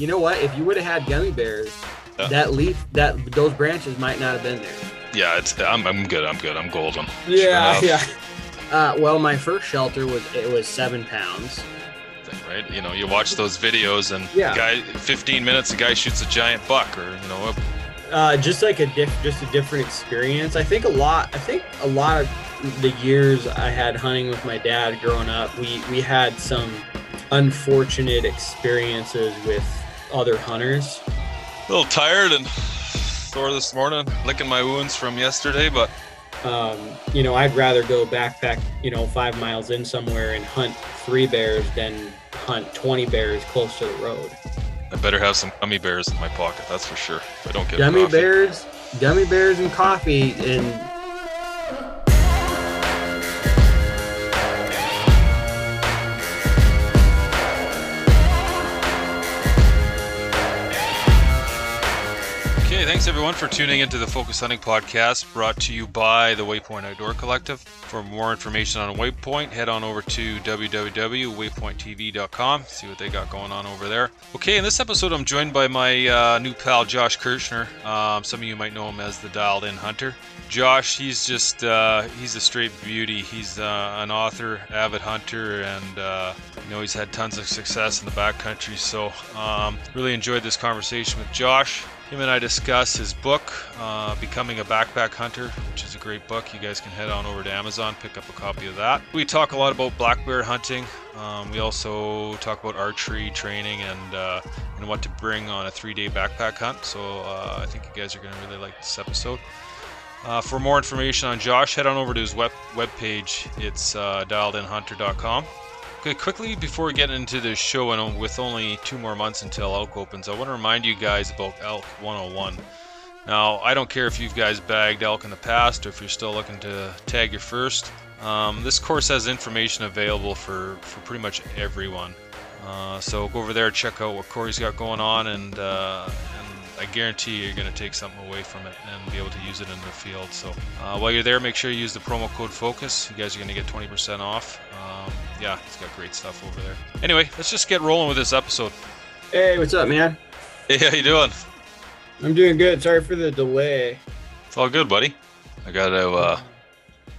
You know what? If you would have had gummy bears, Yeah. that leaf, that those branches might not have been there. Yeah, it's I'm, I'm good. I'm good. I'm golden. Yeah, Sure yeah. Uh, well, my first shelter was it was seven pounds. Right? You know, you watch those videos and Yeah. guy 15 minutes, a guy shoots a giant buck, or you know, Uh, just like a diff, just a different experience. I think a lot. I think a lot of the years I had hunting with my dad growing up, we we had some unfortunate experiences with other hunters. a little tired and sore this morning, licking my wounds from yesterday. But um, you know, I'd rather go backpack, you know, five miles in somewhere and hunt three bears than hunt 20 bears close to the road. I better have some gummy bears in my pocket. That's for sure. If I don't get Gummy coffee. bears, gummy bears and coffee and thanks everyone for tuning into the Focus Hunting Podcast brought to you by the Waypoint Outdoor Collective. For more information on Waypoint, head on over to www.waypointtv.com, see what they got going on over there. Okay, in this episode, I'm joined by my uh, new pal Josh Kirchner. Um, some of you might know him as the Dialed In Hunter. Josh, he's just, uh, he's a straight beauty. He's uh, an author, avid hunter, and uh, you know, he's had tons of success in the backcountry. So, um, really enjoyed this conversation with Josh. Him and I discuss his book, uh, Becoming a Backpack Hunter, which is a great book. You guys can head on over to Amazon, pick up a copy of that. We talk a lot about black bear hunting. Um, we also talk about archery training and uh, and what to bring on a three-day backpack hunt. So uh, I think you guys are going to really like this episode. Uh, for more information on Josh, head on over to his web webpage. It's uh, dialedinhunter.com. Okay, quickly before we get into the show, and with only two more months until elk opens, I want to remind you guys about Elk 101. Now, I don't care if you've guys bagged elk in the past or if you're still looking to tag your first. Um, this course has information available for, for pretty much everyone. Uh, so go over there, check out what Corey's got going on, and uh, I guarantee you you're going to take something away from it and be able to use it in the field. So uh, while you're there, make sure you use the promo code FOCUS. You guys are going to get 20% off. Um, yeah, it's got great stuff over there. Anyway, let's just get rolling with this episode. hey, what's up, man? Hey, how you doing? I'm doing good. Sorry for the delay. It's all good, buddy. I got to. Uh,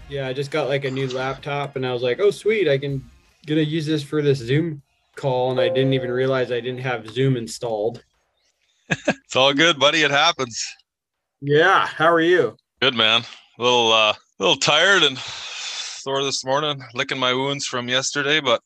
Yeah, I just got like a new laptop and I was like, "Oh, sweet, I can gonna use this for this Zoom call." And I didn't even realize I didn't have Zoom installed. It's all good, buddy. It happens. Yeah, how are you? Good, man. A little, uh, little tired and sore this morning, licking my wounds from yesterday, but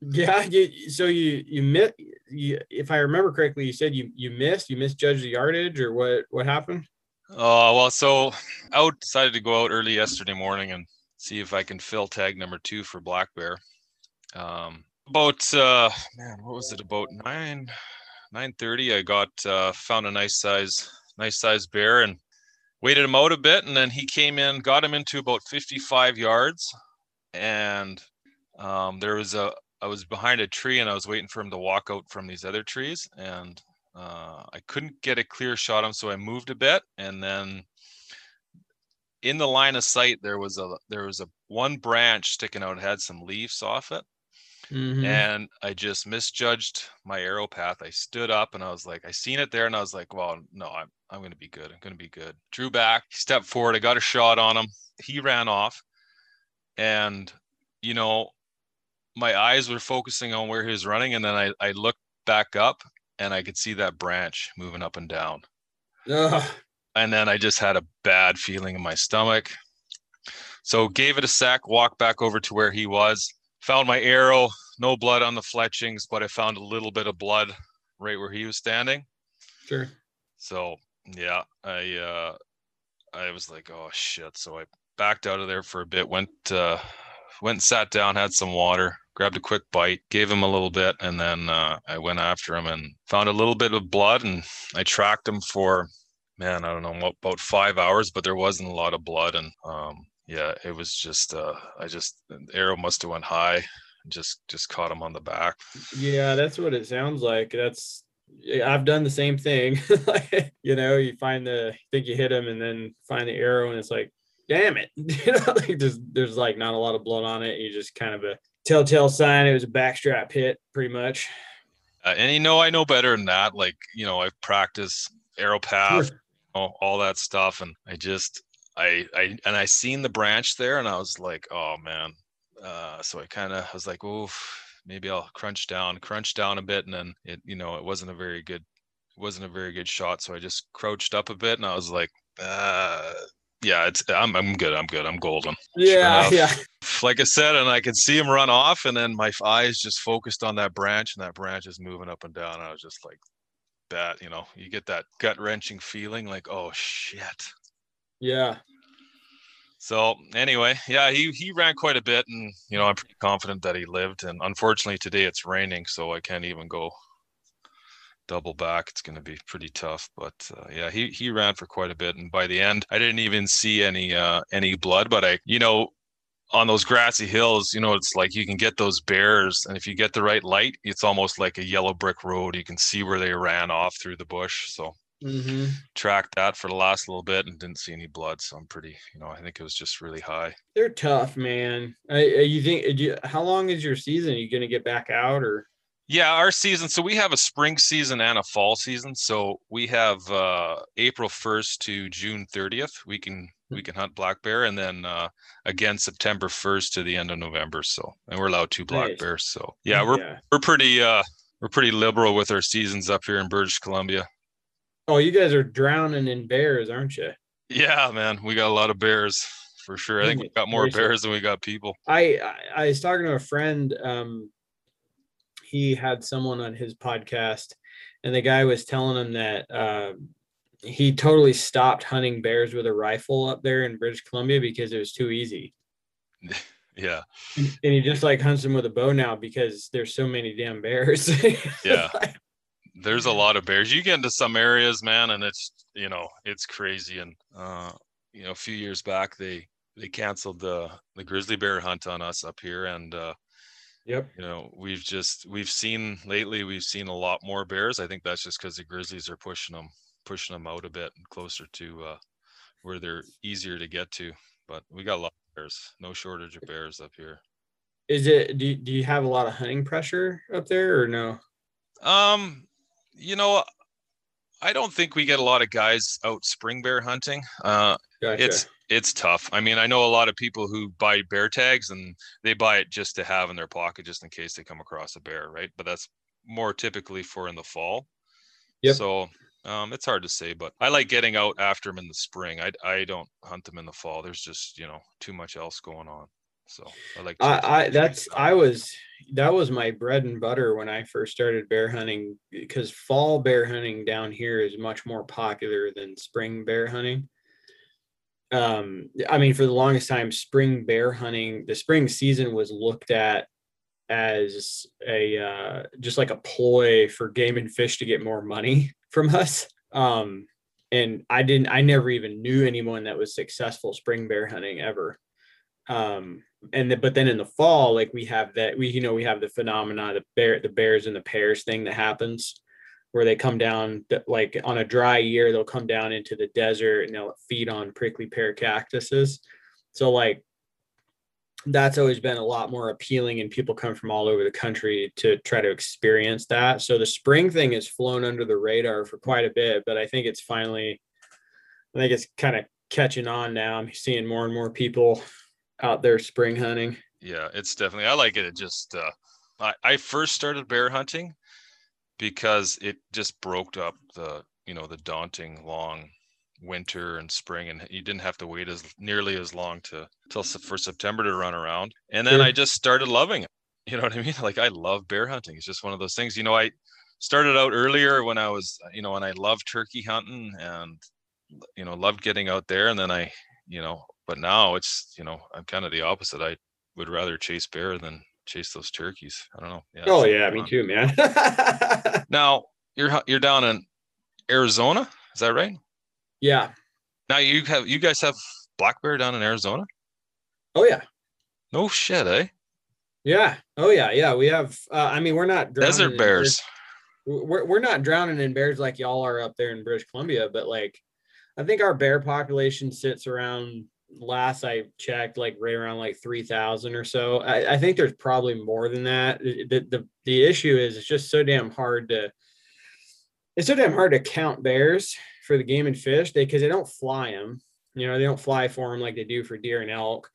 Yeah, you, so you you missed. You, if I remember correctly, you said you you missed. You misjudged the yardage, or what? What happened? Uh, well, so I decided to go out early yesterday morning and see if I can fill tag number two for black bear. Um, about uh, man, what was it? About nine nine thirty. I got uh, found a nice size nice size bear and waited him out a bit, and then he came in, got him into about fifty five yards, and um, there was a I was behind a tree and I was waiting for him to walk out from these other trees, and uh, I couldn't get a clear shot him, so I moved a bit, and then in the line of sight there was a there was a one branch sticking out, it had some leaves off it, Mhm. and I just misjudged my arrow path. I stood up and I was like, I seen it there, and I was like, well, no, I'm I'm going to be good. I'm going to be good. Drew back, stepped forward. I got a shot on him. He ran off. And, you know, my eyes were focusing on where he was running. And then I, I looked back up and I could see that branch moving up and down. Ugh. And then I just had a bad feeling in my stomach. So gave it a sec, walked back over to where he was, found my arrow, no blood on the fletchings, but I found a little bit of blood right where he was standing. Sure. So yeah, I uh I was like, oh shit. So I backed out of there for a bit, went uh went and sat down, had some water, grabbed a quick bite, gave him a little bit, and then uh, I went after him and found a little bit of blood, and I tracked him for man, I don't know about five hours, but there wasn't a lot of blood, and um, yeah, it was just uh, I just arrow must have went high, just just caught him on the back. Yeah, that's what it sounds like. That's I've done the same thing. you know, you find the think you hit him, and then find the arrow, and it's like, damn it, you know, like there's there's like not a lot of blood on it. You just kind of a telltale sign it was a backstrap hit, pretty much. Uh, and you know, I know better than that. Like you know, I've practiced arrow path, sure. you know, all that stuff, and I just I I and I seen the branch there, and I was like, oh man. Uh, so I kind of was like, oh, maybe I'll crunch down, crunch down a bit, and then it, you know, it wasn't a very good, wasn't a very good shot. So I just crouched up a bit, and I was like, uh, yeah, it's I'm I'm good. I'm good. I'm golden. Yeah, sure yeah. Like I said, and I could see him run off, and then my eyes just focused on that branch, and that branch is moving up and down. And I was just like, that, you know, you get that gut wrenching feeling, like, oh shit. Yeah. So anyway, yeah, he he ran quite a bit, and you know I'm pretty confident that he lived. And unfortunately today it's raining, so I can't even go double back. It's going to be pretty tough. But uh, yeah, he he ran for quite a bit, and by the end, I didn't even see any uh, any blood. But I, you know, on those grassy hills, you know, it's like you can get those bears, and if you get the right light, it's almost like a yellow brick road. You can see where they ran off through the bush. So mm-hmm. tracked that for the last little bit and didn't see any blood. So I'm pretty, you know, I think it was just really high. They're tough, man. I, you think? You, how long is your season? Are you going to get back out or? Yeah, our season. So we have a spring season and a fall season. So we have uh, April 1st to June 30th. We can we can hunt black bear, and then uh, again September 1st to the end of November. So and we're allowed two black nice. bears. So yeah, we're yeah. we're pretty uh, we're pretty liberal with our seasons up here in British Columbia. Oh, you guys are drowning in bears, aren't you? Yeah, man, we got a lot of bears for sure. I think we got more bears than we got people. I, I, I was talking to a friend. Um, he had someone on his podcast, and the guy was telling him that uh, he totally stopped hunting bears with a rifle up there in British Columbia because it was too easy. yeah, and, and he just like hunts them with a bow now because there's so many damn bears. yeah, there's a lot of bears. You get into some areas, man, and it's you know it's crazy. And uh, you know, a few years back, they they canceled the the grizzly bear hunt on us up here, and uh, yep, you know, we've just we've seen lately we've seen a lot more bears. I think that's just because the grizzlies are pushing them pushing them out a bit closer to uh, where they're easier to get to. But we got a lot of bears, no shortage of bears up here. Is it? Do you, do you have a lot of hunting pressure up there, or no? Um, you know, I don't think we get a lot of guys out spring bear hunting. Uh, gotcha. It's it's tough. I mean, I know a lot of people who buy bear tags and they buy it just to have in their pocket, just in case they come across a bear, right? But that's more typically for in the fall. Yep. So um, it's hard to say, but I like getting out after them in the spring. I I don't hunt them in the fall. There's just you know too much else going on. So I like. I, I that's I was that was my bread and butter when I first started bear hunting because fall bear hunting down here is much more popular than spring bear hunting. Um, I mean, for the longest time, spring bear hunting, the spring season was looked at as a uh, just like a ploy for game and fish to get more money from us. Um, and I didn't, I never even knew anyone that was successful spring bear hunting ever. Um, and the, but then in the fall like we have that we you know we have the phenomena the bear the bears and the pears thing that happens where they come down like on a dry year they'll come down into the desert and they'll feed on prickly pear cactuses. So like that's always been a lot more appealing and people come from all over the country to try to experience that. So the spring thing has flown under the radar for quite a bit but i think it's finally i think it's kind of catching on now. I'm seeing more and more people out there spring hunting. Yeah it's definitely i like it. It just uh I, I first started bear hunting because it just broke up the you know the daunting long winter and spring and you didn't have to wait as nearly as long to till for september to run around. And then sure. i just started loving it. You know what i mean? Like i love bear hunting. It's just one of those things you know i started out earlier when i was you know when i loved turkey hunting and you know loved getting out there. And then i you know but now it's you know i'm kind of the opposite i would rather chase bear than chase those turkeys i don't know yeah, oh yeah me too man now you're you're down in arizona is that right yeah. Now you have you guys have black bear down in Arizona? Oh yeah. No shit, eh? Yeah. Oh yeah. Yeah. We have. Uh, I mean, we're not desert bears. We're we're not drowning in bears like y'all are up there in British Columbia, but like, I think our bear population sits around. Last I checked, like right around like three thousand or so. I, I think there's probably more than that. The, the the issue is it's just so damn hard to. It's so damn hard to count bears for the game and fish they because they don't fly them you know they don't fly for them like they do for deer and elk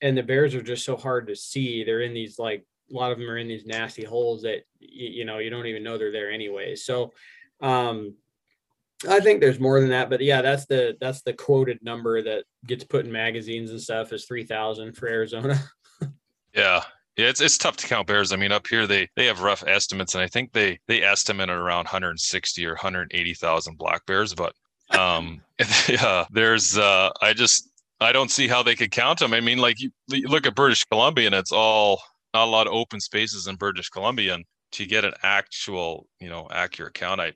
and the bears are just so hard to see they're in these like a lot of them are in these nasty holes that you, you know you don't even know they're there anyway so um i think there's more than that but yeah that's the that's the quoted number that gets put in magazines and stuff is 3000 for arizona yeah yeah, it's it's tough to count bears. I mean, up here they they have rough estimates, and I think they they estimate around 160 or 180,000 black bears. But um, yeah, there's uh, I just I don't see how they could count them. I mean, like you, you look at British Columbia, and it's all not a lot of open spaces in British Columbia, and to get an actual you know accurate count, I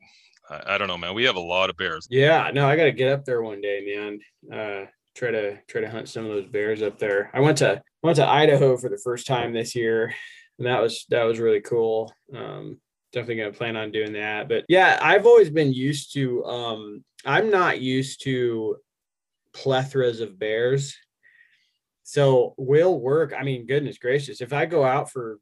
I, I don't know, man. We have a lot of bears. Yeah, no, I got to get up there one day, man. Uh, try to try to hunt some of those bears up there. I went to went to Idaho for the first time this year, and that was that was really cool. Um, definitely gonna plan on doing that. But yeah, I've always been used to. Um, I'm not used to plethoras of bears. So will work. I mean, goodness gracious, if I go out for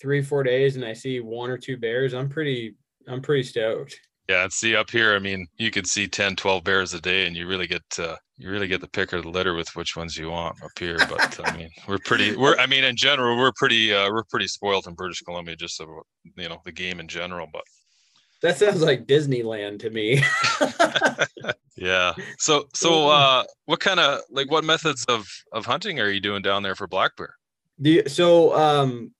three, four days and I see one or two bears, I'm pretty, I'm pretty stoked. Yeah, and see up here, I mean, you can see 10, 12 bears a day, and you really get uh, you really get the pick of the litter with which ones you want up here. But I mean, we're pretty. We're I mean, in general, we're pretty. Uh, we're pretty spoiled in British Columbia, just about you know the game in general. But that sounds like Disneyland to me. yeah. So so uh, what kind of like what methods of of hunting are you doing down there for black bear? The so um,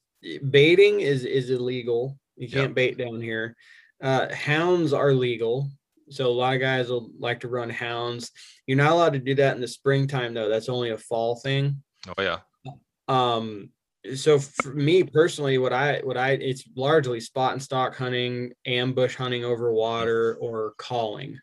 baiting is is illegal. You can't yep. bait down here. Uh, hounds are legal. So a lot of guys will like to run hounds. You're not allowed to do that in the springtime though. That's only a fall thing. Oh yeah. Um so for me personally, what I what I it's largely spot and stock hunting, ambush hunting over water, or calling.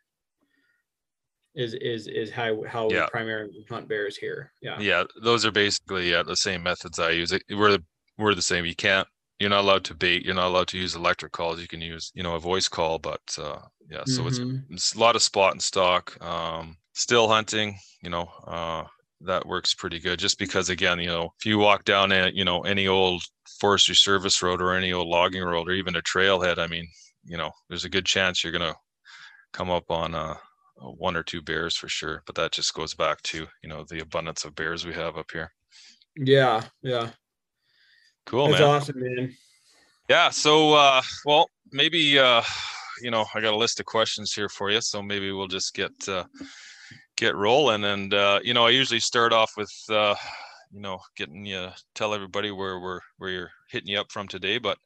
Is is is how how yeah. we primarily hunt bears here. Yeah. Yeah, those are basically yeah, the same methods I use. We're the, we're the same. You can't you're not allowed to bait you're not allowed to use electric calls you can use you know a voice call but uh yeah so mm-hmm. it's, it's, a lot of spot and stock um still hunting you know uh that works pretty good just because again you know if you walk down a you know any old forestry service road or any old logging road or even a trailhead i mean you know there's a good chance you're gonna come up on uh one or two bears for sure but that just goes back to you know the abundance of bears we have up here yeah yeah Cool, That's man. awesome, man. Yeah. So, uh, well, maybe, uh, you know, I got a list of questions here for you. So maybe we'll just get, uh, get rolling. And, uh, you know, I usually start off with, uh, you know, getting you tell everybody where we're, where you're hitting you up from today. But,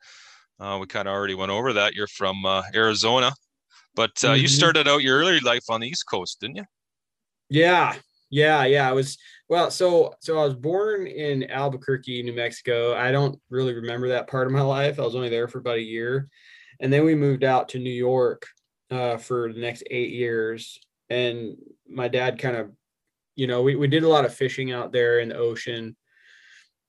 uh, we kind of already went over that. You're from, uh, Arizona, but, uh, mm-hmm. you started out your early life on the East Coast, didn't you? Yeah. Yeah. Yeah. I was, well, so so I was born in Albuquerque, New Mexico. I don't really remember that part of my life. I was only there for about a year, and then we moved out to New York uh, for the next eight years. And my dad kind of, you know, we we did a lot of fishing out there in the ocean,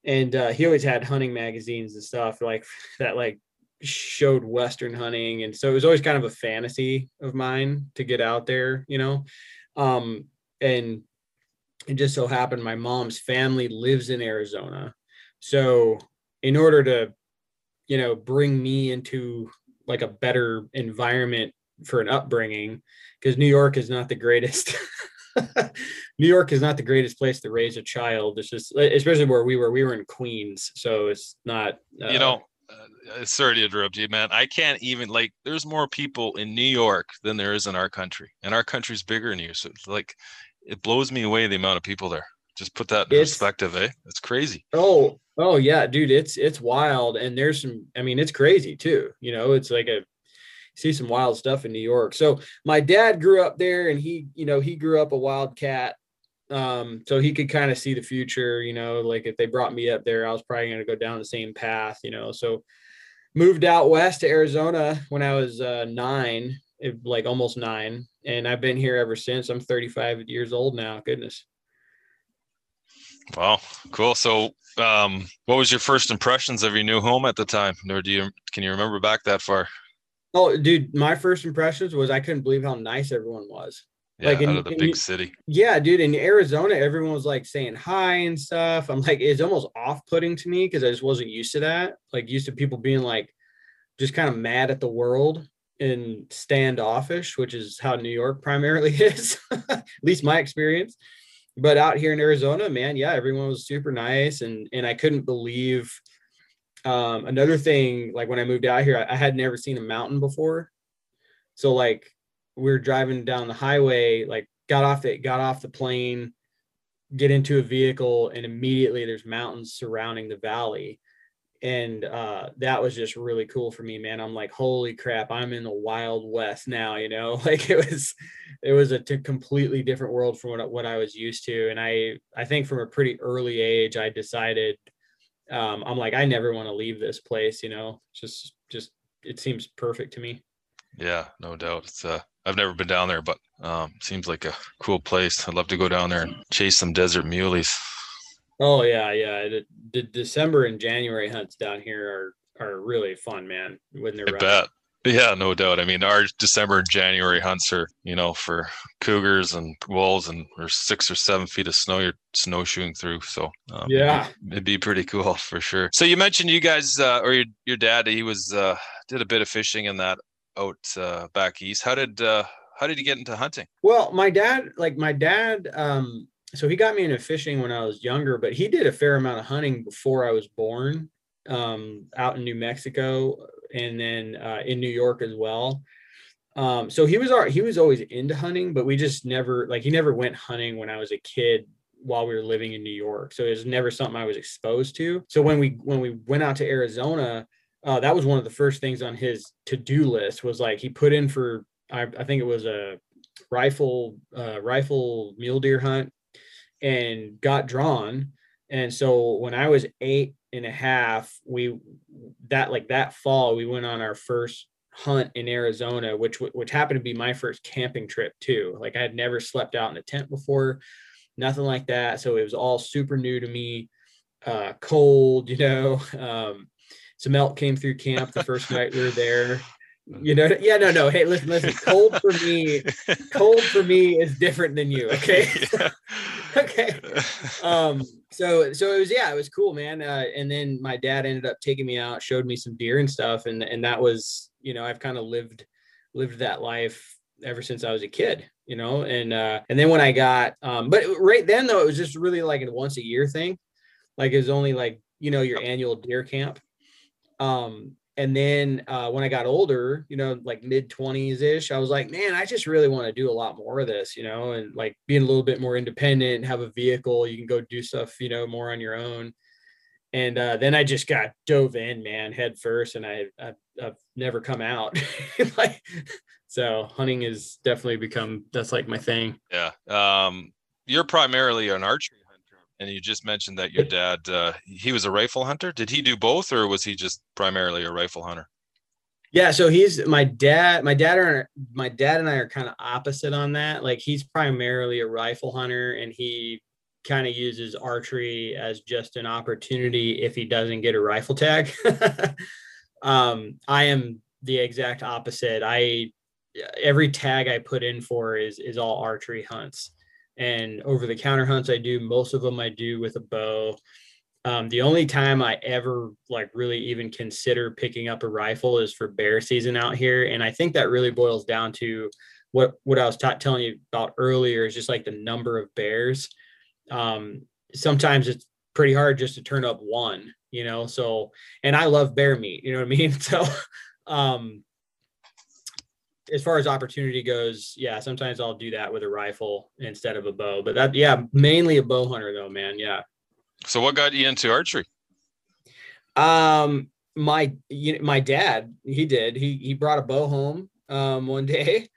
and uh, he always had hunting magazines and stuff like that, like showed western hunting, and so it was always kind of a fantasy of mine to get out there, you know. Um, and it just so happened my mom's family lives in Arizona. So in order to, you know, bring me into like a better environment for an upbringing, because New York is not the greatest. New York is not the greatest place to raise a child. It's just, especially where we were. We were in Queens, so it's not. Uh, you know, uh, sorry to interrupt you, man. I can't even like. There's more people in New York than there is in our country, and our country's bigger than you. So like, it blows me away the amount of people there. Just put that in it's, perspective, eh? It's crazy. Oh, oh yeah, dude, it's it's wild, and there's some. I mean, it's crazy too. You know, it's like a see some wild stuff in New York. So my dad grew up there, and he, you know, he grew up a wildcat. Um, so he could kind of see the future. You know, like if they brought me up there, I was probably going to go down the same path. You know, so moved out west to Arizona when I was uh, nine, like almost nine, and I've been here ever since. I'm 35 years old now. Goodness. Wow, cool. So, um, what was your first impressions of your new home at the time, or do you can you remember back that far? Oh, dude, my first impressions was I couldn't believe how nice everyone was. Yeah, like in, out of the big city. Yeah, dude. In Arizona, everyone was like saying hi and stuff. I'm like, it's almost off-putting to me because I just wasn't used to that. Like, used to people being like, just kind of mad at the world and standoffish, which is how New York primarily is, at least my experience. But out here in Arizona, man, yeah, everyone was super nice, and and I couldn't believe. Um, another thing, like when I moved out here, I, I had never seen a mountain before, so like we are driving down the highway, like got off it, got off the plane, get into a vehicle, and immediately there's mountains surrounding the valley and uh, that was just really cool for me man. I'm like holy crap i'm in the wild west now you know? Like it was it was a t- completely different world from what, what i was used to and i i think from a pretty early age i decided um, i'm like i never want to leave this place you know? Just just it seems perfect to me. Yeah no doubt. It's uh I've never been down there, but um, seems like a cool place. I'd love to go down there and chase some desert muleys. Oh yeah, yeah. The, the, December and January hunts down here are are really fun, man. When they're I bet. Yeah, no doubt. I mean, our December and January hunts are, you know, for cougars and wolves, and there's six or seven feet of snow you're snowshoeing through. So um, yeah, it'd be, it'd be, pretty cool for sure. So you mentioned you guys, uh, or your your dad, he was uh, did a bit of fishing in that out uh, back east. How did uh, how did you get into hunting? Well, my dad, like my dad, um, so he got me into fishing when I was younger, but he did a fair amount of hunting before I was born, um, out in New Mexico and then uh, in New York as well. Um, so he was our, he was always into hunting, but we just never like he never went hunting when I was a kid while we were living in New York. So it was never something I was exposed to. So when we when we went out to Arizona, uh, that was one of the first things on his to do list was like he put in for I, I think it was a rifle uh, rifle mule deer hunt and got drawn. And so when I was eight and a half, we that like that fall we went on our first hunt in Arizona, which which happened to be my first camping trip too. Like I had never slept out in a tent before, nothing like that. So it was all super new to me. Uh, cold, you know. Um, some elk came through camp the first night we were there you know yeah no no hey listen listen cold for me cold for me is different than you okay okay. Um so so it was yeah it was cool man. Uh, and then my dad ended up taking me out showed me some deer and stuff and and that was you know i've kind of lived lived that life ever since i was a kid you know? And uh and then when i got um but right then though it was just really like a once a year thing. Like it was only like you know your annual deer camp. Um and then uh, when I got older, you know, like mid 20s ish, I was like, man, I just really want to do a lot more of this, you know, and like being a little bit more independent, have a vehicle, you can go do stuff, you know, more on your own. And uh, then I just got dove in, man, head first, and I, I I've never come out. like, so hunting has definitely become that's like my thing. Yeah. Um, you're primarily an archery and you just mentioned that your dad, uh, he was a rifle hunter. Did he do both, or was he just primarily a rifle hunter? Yeah, so he's my dad. My dad are my dad and I are kind of opposite on that. Like he's primarily a rifle hunter, and he kind of uses archery as just an opportunity if he doesn't get a rifle tag. um, I am the exact opposite. I every tag I put in for is is all archery hunts and over the counter hunts I do, most of them I do with a bow. Um, the only time I ever like really even consider picking up a rifle is for bear season out here, and I think that really boils down to what what I was telling you about earlier is just like the number of bears. Um, sometimes it's pretty hard just to turn up one, you know. So, and I love bear meat, you know what I mean. So, um, as far as opportunity goes, yeah, sometimes I'll do that with a rifle instead of a bow. But that, yeah, mainly a bow hunter though, man. Yeah. So, what got you into archery? Um, my you know, my dad, he did. He he brought a bow home um one day,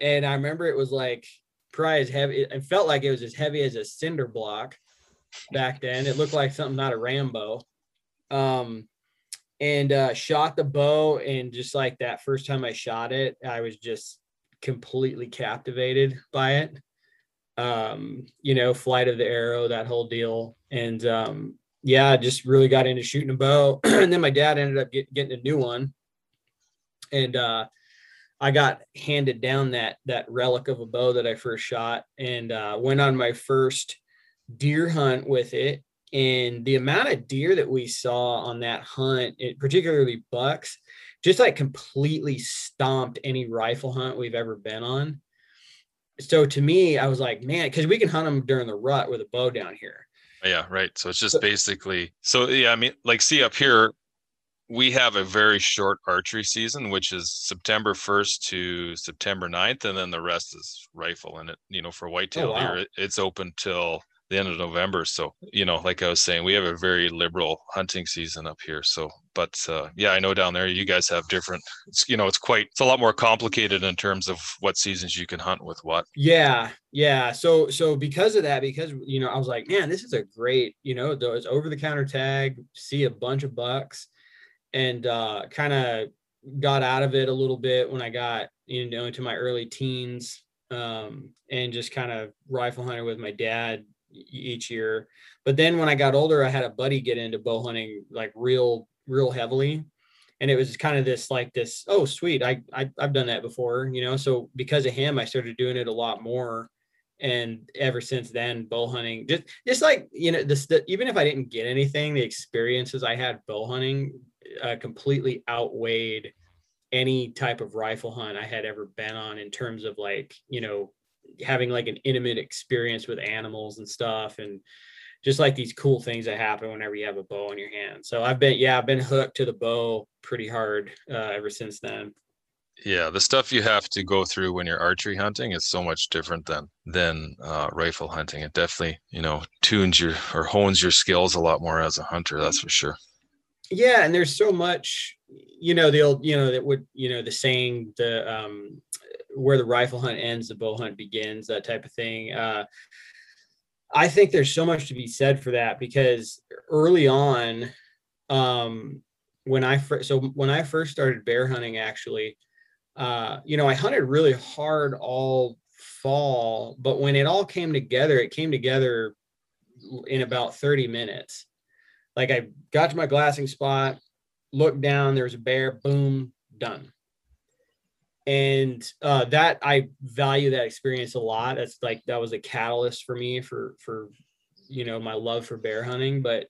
and I remember it was like probably as heavy. It felt like it was as heavy as a cinder block back then. It looked like something not a Rambo. Um, and uh, shot the bow, and just like that first time I shot it, I was just completely captivated by it. Um, you know, flight of the arrow, that whole deal, and um, yeah, just really got into shooting a bow. and then my dad ended up get, getting a new one, and uh, I got handed down that that relic of a bow that I first shot, and uh, went on my first deer hunt with it and the amount of deer that we saw on that hunt it, particularly bucks just like completely stomped any rifle hunt we've ever been on. So to me i was like man because we can hunt them during the rut with a bow down here. Oh, yeah right. So it's just so, basically so yeah i mean like see up here we have a very short archery season which is september 1st to september 9th and then the rest is rifle and it you know for whitetail oh, wow. deer it, it's open till the end of November. So, you know, like I was saying, we have a very liberal hunting season up here. So, but uh, yeah, I know down there you guys have different, it's, you know, it's quite, it's a lot more complicated in terms of what seasons you can hunt with what. Yeah. Yeah. So, so because of that, because, you know, I was like, man, this is a great, you know, it's over the counter tag, see a bunch of bucks and uh, kind of got out of it a little bit when I got, you know, into my early teens um, and just kind of rifle hunted with my dad each year. But then when I got older, I had a buddy get into bow hunting like real, real heavily. And it was kind of this like this, oh sweet, I, I I've done that before, you know. So because of him, I started doing it a lot more. And ever since then, bow hunting, just just like you know, this the, even if I didn't get anything, the experiences I had bow hunting uh, completely outweighed any type of rifle hunt I had ever been on in terms of like, you know, having like an intimate experience with animals and stuff and just like these cool things that happen whenever you have a bow in your hand. So I've been, yeah, I've been hooked to the bow pretty hard uh, ever since then. Yeah, the stuff you have to go through when you're archery hunting is so much different than than uh, rifle hunting. It definitely, you know, tunes your or hones your skills a lot more as a hunter. That's for sure. Yeah, and there's so much, you know, the old, you know, that would, you know, the saying, the um, where the rifle hunt ends, the bow hunt begins, that type of thing. Uh, I think there's so much to be said for that because early on, um, when I so when I first started bear hunting, actually, uh, you know, I hunted really hard all fall, but when it all came together, it came together in about 30 minutes. Like I got to my glassing spot, looked down, there was a bear, boom, done and uh, that I value that experience a lot. That's like that was a catalyst for me for for you know my love for bear hunting. But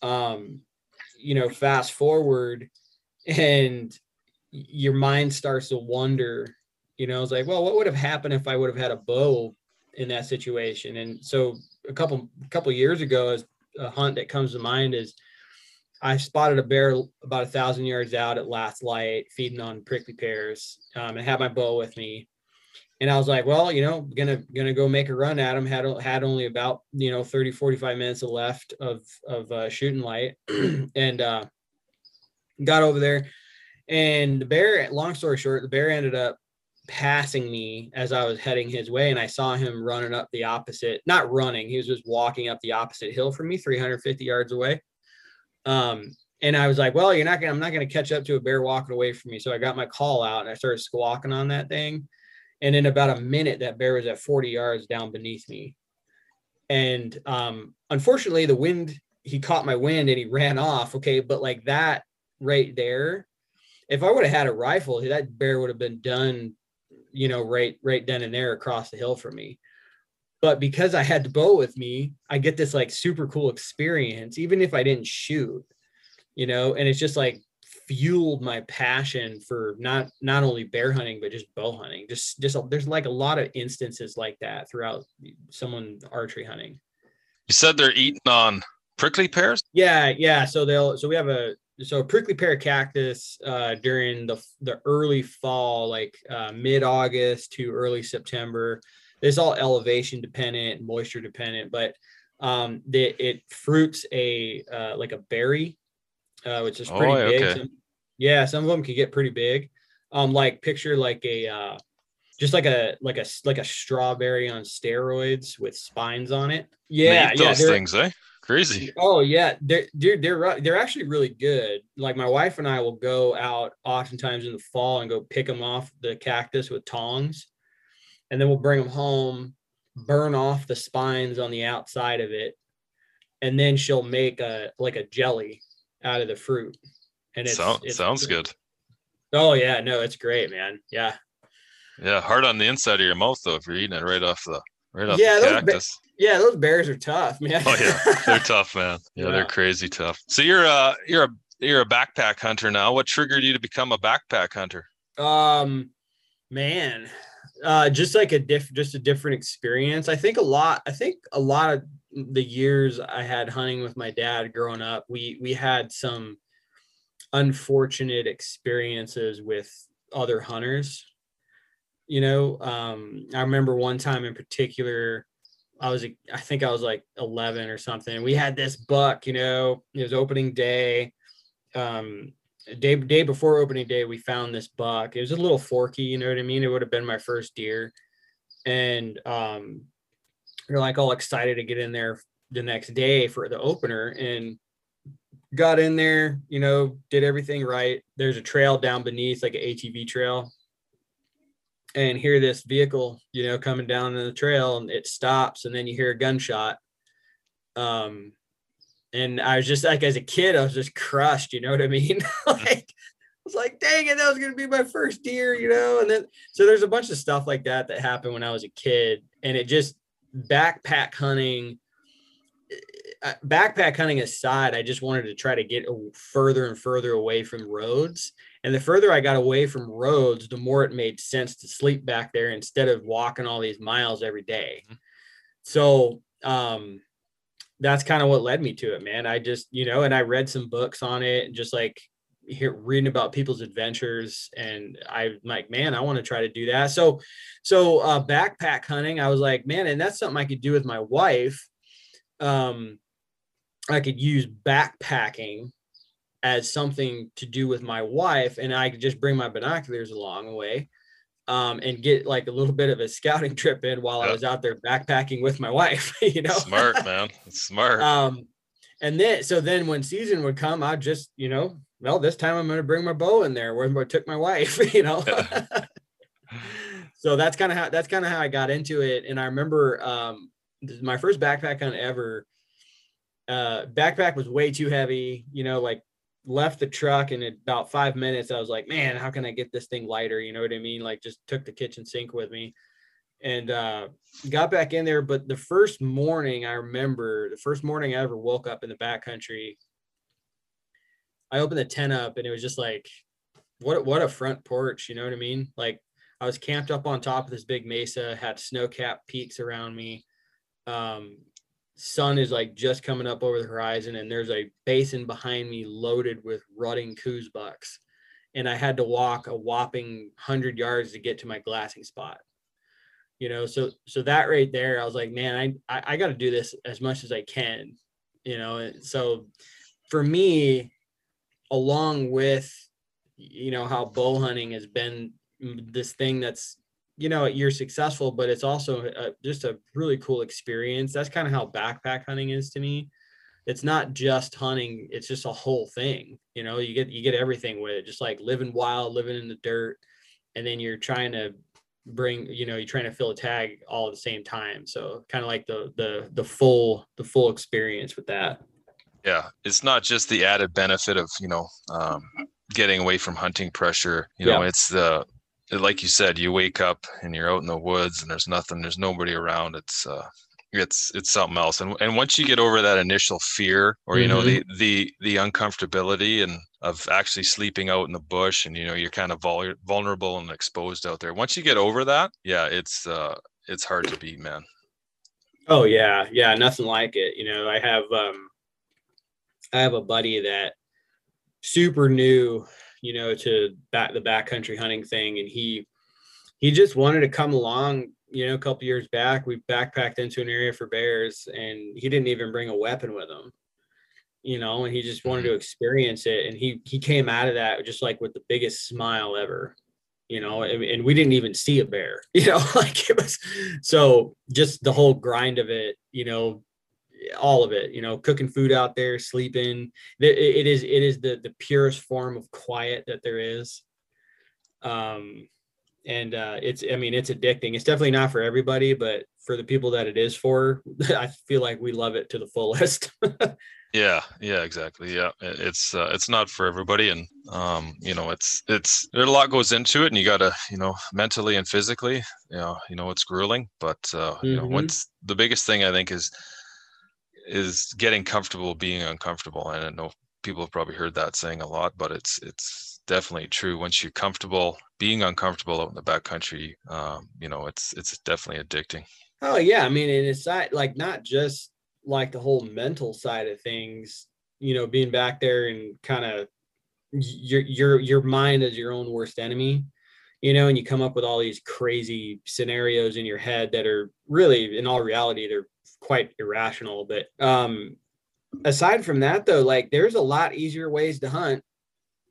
um, you know, fast forward, and your mind starts to wonder. You know, it's like, well, what would have happened if I would have had a bow in that situation? And so a couple a couple years ago, as a hunt that comes to mind is I spotted a bear about a thousand yards out at last light, feeding on prickly pears, um, and had my bow with me. And I was like, well, you know, gonna gonna go make a run at him. Had had only about you know 30, 45 minutes left of of uh, shooting light, and uh, got over there. And the bear, long story short, the bear ended up passing me as I was heading his way, and I saw him running up the opposite, not running, he was just walking up the opposite hill from me, 350 yards away um, and I was like, well, you're not gonna, I'm not gonna catch up to a bear walking away from me. So I got my call out and I started squawking on that thing. And in about a minute, that bear was at 40 yards down beneath me. And um, unfortunately, the wind, he caught my wind and he ran off. Okay. But like that right there, if I would have had a rifle, that bear would have been done, you know, right, right then and there across the hill from me. But because I had the bow with me, I get this like super cool experience, even if I didn't shoot, you know, and it's just like fueled my passion for not not only bear hunting but just bow hunting. Just just there's like a lot of instances like that throughout someone archery hunting. You said they're eating on prickly pears? Yeah yeah. So they'll so we have a so a prickly pear cactus uh, during the the early fall like uh, mid-august to early september it's all elevation dependent moisture dependent but um the, it fruits a uh, like a berry uh, which is pretty Oh, big. okay. Some- yeah, some of them can get pretty big. Um, like picture like a uh, just like a like a like a strawberry on steroids with spines on it. Yeah, eat yeah. those they're- things eh crazy Oh yeah, they're dude, they're they're actually really good. Like my wife and I will go out oftentimes in the fall and go pick them off the cactus with tongs, and then we'll bring them home, burn off the spines on the outside of it, and then she'll make a like a jelly out of the fruit. And it's, Sound, it's sounds good Oh yeah, no, it's great, man. Yeah, yeah hard on the inside of your mouth though if you're eating it right off the right off Yeah, the ba- cactus yeah, those bears are tough, man. oh yeah they're tough man yeah, Yeah. they're crazy tough so you're a you're a you're a backpack hunter now what triggered you to become a backpack hunter um man uh just like a diff just a different experience. I think a lot i think a lot of the years i had hunting with my dad growing up we we had some unfortunate experiences with other hunters. You know um i remember one time in particular i was i think i was like 11 or something we had this buck you know it was opening day. Um day day before opening day we found this buck. It was a little forky you know what i mean? It would have been my first deer. And um we're like all excited to get in there the next day for the opener and got in there you know did everything right. There's a trail down beneath like an atv trail. And hear this vehicle you know coming down in the trail and it stops and then you hear a gunshot. Um and I was just like, as a kid, I was just crushed. You know what I mean? like, I was like, dang it, that was gonna be my first deer, you know. And then, so there's a bunch of stuff like that that happened when I was a kid, and it just backpack hunting. uh, Backpack hunting aside, I just wanted to try to get further and further away from roads. And the further I got away from roads, the more it made sense to sleep back there instead of walking all these miles every day. So, um, that's kind of what led me to it, man. I just, you know, and I read some books on it and just like reading about people's adventures. And I'm like, man, I want to try to do that. So, so uh, backpack hunting, I was like, man, and that's something I could do with my wife. Um, I could use backpacking as something to do with my wife, and I could just bring my binoculars along the way. Um, and get like a little bit of a scouting trip in while I was out there backpacking with my wife, you know. smart man smart Um, and then so then when season would come, I'd just, you know, well, this time I'm gonna bring my bow in there where I took my wife, you know. so that's kind of how that's kind of how I got into it. And I remember um my first backpack hunt ever. Uh backpack was way too heavy, you know, like left the truck and in about five minutes I was like, man, how can I get this thing lighter? You know what I mean? Like just took the kitchen sink with me and uh got back in there. But the first morning I remember the first morning I ever woke up in the backcountry, I opened the tent up and it was just like, what what a front porch, you know what I mean? Like I was camped up on top of this big mesa, had snow capped peaks around me. Um, sun is like just coming up over the horizon, and there's a basin behind me loaded with rutting Coues bucks. And I had to walk a whopping hundred yards to get to my glassing spot you know so so that right there i was like man i i, I got to do this as much as i can you know and so for me along with you know how bow hunting has been mm, this thing that's you know you're successful but it's also a, just a really cool experience. That's kind of how backpack hunting is to me. It's not just hunting it's just a whole thing you know you get you get everything with it just like living wild living in the dirt and then you're trying to bring you know you're trying to fill a tag all at the same time. So kind of like the the the full the full experience with that. Yeah it's not just the added benefit of you know um, getting away from hunting pressure you know Yeah. it's the like you said, you wake up and you're out in the woods and there's nothing, there's nobody around. It's uh, it's it's something else. And and once you get over that initial fear or you know the mm-hmm. the the uncomfortability and of actually sleeping out in the bush and you know you're kind of vul- vulnerable and exposed out there. Once you get over that, yeah, it's uh it's hard to beat, man. Oh yeah, yeah, nothing like it. You know, I have um I have a buddy that super new, you know, to back the backcountry hunting thing, and he he just wanted to come along. You know, a couple years back, we backpacked into an area for bears, and he didn't even bring a weapon with him. You know, and he just wanted to mm-hmm. experience it, and he he came out of that just like with the biggest smile ever. You know, and, and we didn't even see a bear. You know, like it was so just the whole grind of it. You know, all of it you know cooking food out there sleeping. It, it is it is the the purest form of quiet that there is. Um and uh it's i mean it's addicting. It's definitely not for everybody but for the people that it is for i feel like we love it to the fullest. Yeah yeah exactly. Yeah it's uh, it's not for everybody. And um you know it's it's there's a lot goes into it and you gotta you know mentally and physically you know you know it's grueling. But uh mm-hmm. you know mm-hmm. once the biggest thing i think is is getting comfortable being uncomfortable. And I know people have probably heard that saying a lot, but it's it's definitely true. Once you're comfortable being uncomfortable out in the backcountry, um, you know, it's it's definitely addicting. Oh yeah, I mean, and it's not like not just like the whole mental side of things. You know, being back there and kind of your your your mind is your own worst enemy you know, and you come up with all these crazy scenarios in your head that are really, in all reality, they're quite irrational. But um, aside from that, though, like there's a lot easier ways to hunt.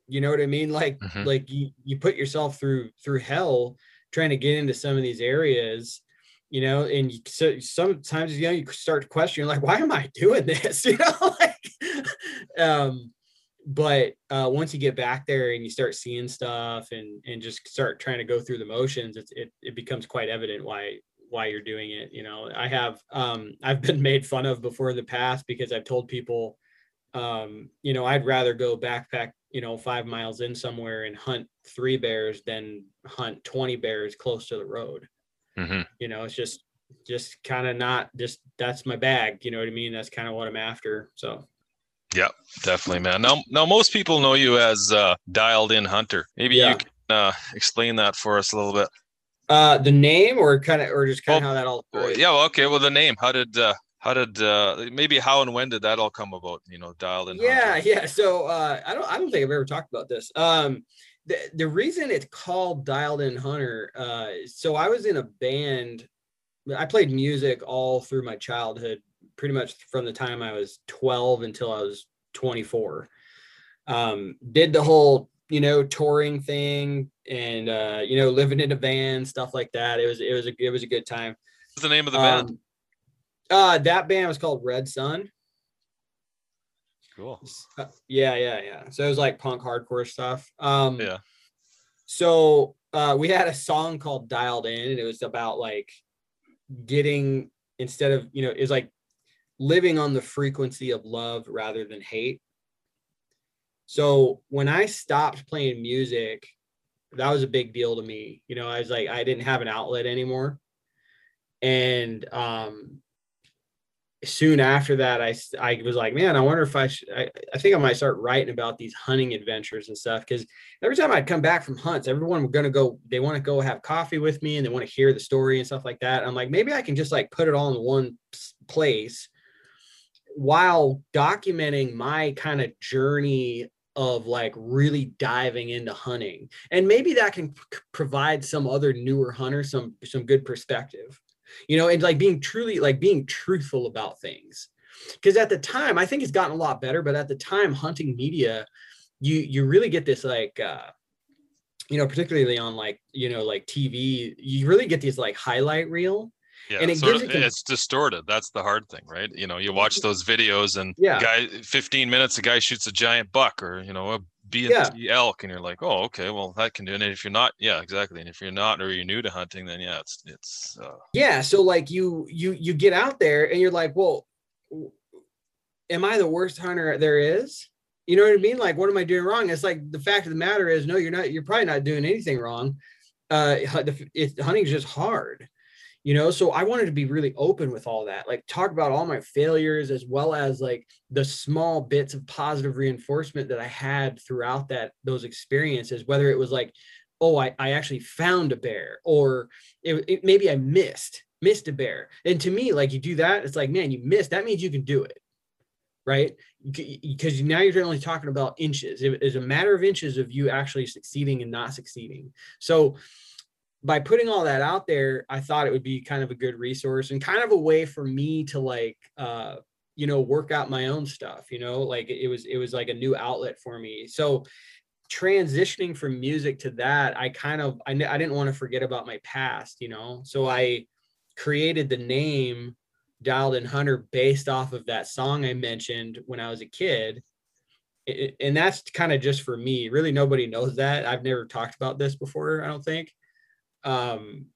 You know what I mean? Like, mm-hmm. like you you put yourself through through hell trying to get into some of these areas. You know, and you, so sometimes you know you start to question like, why am I doing this? You know, like, um, but uh, once you get back there and you start seeing stuff and and just start trying to go through the motions, it's, it it becomes quite evident why why you're doing it. You know, I have um, I've been made fun of before in the past because I've told people, um, you know, I'd rather go backpack, you know, five miles in somewhere and hunt three bears than hunt 20 bears close to the road. Mm-hmm. You know, it's just just kind of not just that's my bag. You know what I mean? That's kind of what I'm after. So. Yeah, definitely, man. Now, now most people know you as uh, dialed in hunter. Maybe yeah. you can uh, explain that for us a little bit. Uh, the name, or kind of, or just kind of well, how that all. Yeah. Well, okay. Well, the name. How did uh, how did uh, maybe how and when did that all come about? You know, dialed in. Yeah, Hunter. yeah. So uh, I don't I don't think I've ever talked about this. Um, the the reason it's called Dialed In Hunter. Uh, so I was in a band. I played music all through my childhood, pretty much from the time I was 12 until I was 24. Um, did the whole you know touring thing and uh, you know living in a van stuff like that. It was it was a it was a good time. What's the name of the band? Um, uh, that band was called Red Sun. Cool. Uh, yeah, yeah, yeah. So it was like punk hardcore stuff. Um, yeah. So uh, we had a song called "Dialed In," and it was about like getting instead of you know is like living on the frequency of love rather than hate so when I stopped playing music, that was a big deal to me. You know, I was like, I didn't have an outlet anymore. And um, soon after that, I, I was like, man, I wonder if I should, I, I think I might start writing about these hunting adventures and stuff. Cause every time I'd come back from hunts, everyone was going to go, they want to go have coffee with me and they want to hear the story and stuff like that. I'm like, maybe I can just like put it all in one place while documenting my kind of journey of like really diving into hunting and maybe that can p- provide some other newer hunter some some good perspective you know and like being truly like being truthful about things. Because at the time i think it's gotten a lot better but at the time hunting media you you really get this like uh you know particularly on like you know like tv you really get these like highlight reel yeah, and it so gives it it's distorted. That's the hard thing, right? You know, you watch those videos and yeah. guy 15 minutes, a guy shoots a giant buck or you know, a B yeah. elk, and you're like, oh, okay, well that can do it. And if you're not, yeah, exactly. And if you're not or you're new to hunting, then yeah, it's it's uh... yeah. So like you you you get out there and you're like, well, am I the worst hunter there is? You know what I mean? Like, what am I doing wrong? It's like the fact of the matter is, no, you're not. You're probably not doing anything wrong uh it, hunting's just hard you know so i wanted to be really open with all that like talk about all my failures as well as like the small bits of positive reinforcement that i had throughout that those experiences whether it was like oh i, I actually found a bear or it, it, maybe i missed missed a bear. And to me like you do that it's like man you missed that means you can do it right? Because now you're only talking about inches. It is a matter of inches of you actually succeeding and not succeeding. So by putting all that out there, I thought it would be kind of a good resource and kind of a way for me to like, uh, you know, work out my own stuff, you know, like it was, it was like a new outlet for me. So transitioning from music to that, I kind of, I, I didn't want to forget about my past, you know? So I created the name Dialed In Hunter based off of that song I mentioned when I was a kid. It, and that's kind of just for me. Really, nobody knows that. I've never talked about this before, I don't think um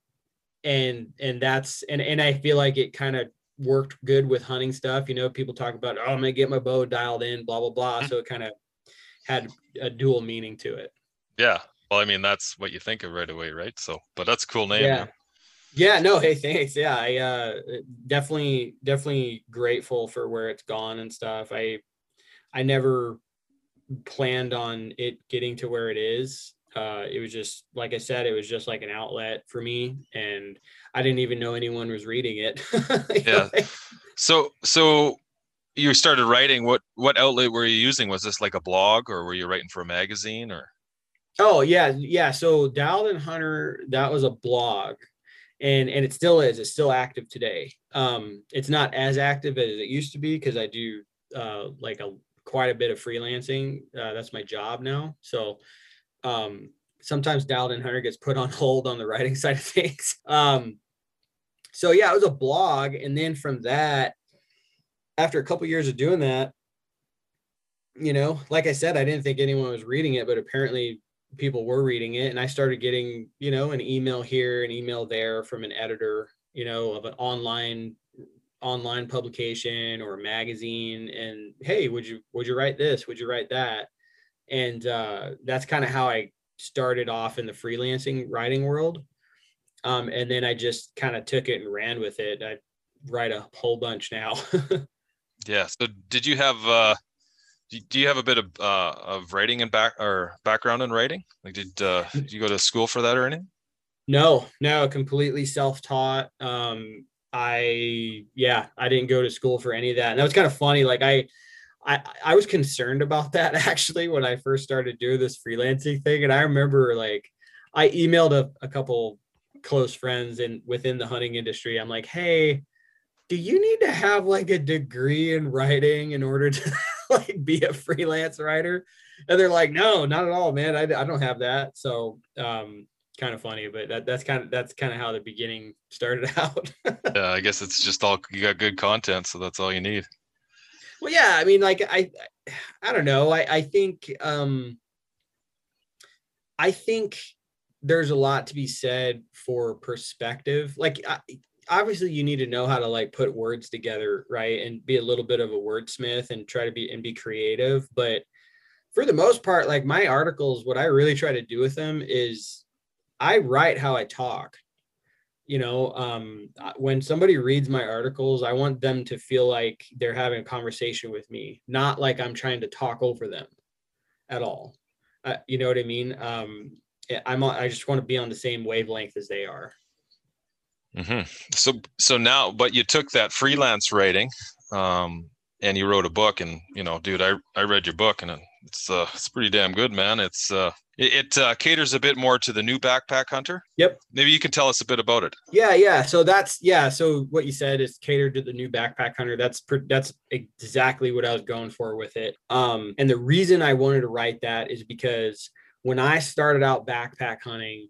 and and that's and and i feel like it kind of worked good with hunting stuff you know people talk about oh i'm gonna get my bow dialed in blah blah blah. Mm-hmm. so it kind of had a dual meaning to it. Yeah. Well i mean that's what you think of right away right? So but that's a cool name yeah. yeah no hey thanks. Yeah i uh definitely definitely grateful for where it's gone and stuff. I i never planned on it getting to where it is uh, it was just like I said, it was just like an outlet for me, and I didn't even know anyone was reading it. yeah. So so you started writing. What what outlet were you using? Was this like a blog, or were you writing for a magazine, or? Oh yeah, yeah. So Dialed In Hunter, that was a blog, and and it still is. It's still active today. Um, it's not as active as it used to be because I do uh like a quite a bit of freelancing. Uh, that's my job now. So um, sometimes Dialed In Hunter gets put on hold on the writing side of things. Um, so yeah, it was a blog, and then from that, after a couple years of doing that, you know, like I said, I didn't think anyone was reading it, but apparently people were reading it, and I started getting, you know, an email here, an email there from an editor, you know, of an online online publication or a magazine. And hey would you would you write this? Would you write that and uh, that's kind of how I started off in the freelancing writing world. Um, and then I just kind of took it and ran with it. I write a whole bunch now. yeah. So did you have uh, do you have a bit of uh, of writing and back or background in writing? Like did uh, did you go to school for that or anything? No, no, completely self-taught. Um, I yeah, I didn't go to school for any of that. And that was kind of funny. Like I I, I was concerned about that actually when I first started doing this freelancing thing. And I remember like I emailed a, a couple close friends and within the hunting industry. I'm like, hey, do you need to have like a degree in writing in order to like be a freelance writer? And they're like, no, not at all, man. I, I don't have that. So um kind of funny, but that, that's kind of that's kind of how the beginning started out. yeah, I guess it's just all you got good content, so that's all you need. Well, yeah, I mean, like I, I don't know. I I think um, I think there's a lot to be said for perspective. Like I, obviously you need to know how to like put words together right and be a little bit of a wordsmith and try to be and be creative but for the most part like my articles what i really try to do with them is i write how i talk you know um, when somebody reads my articles i want them to feel like they're having a conversation with me not like i'm trying to talk over them at all. Uh, you know what i mean? Um, i'm i just want to be on the same wavelength as they are. Mm-hmm. so so now but you took that freelance writing um, and you wrote a book and you know dude i i read your book and it's uh it's pretty damn good man. It's uh it, it uh, caters a bit more to the new backpack hunter. Yep. Maybe you can tell us a bit about it. Yeah, yeah. So that's yeah. So what you said is catered to the new backpack hunter. That's that's exactly what I was going for with it. Um, and the reason I wanted to write that is because when I started out backpack hunting,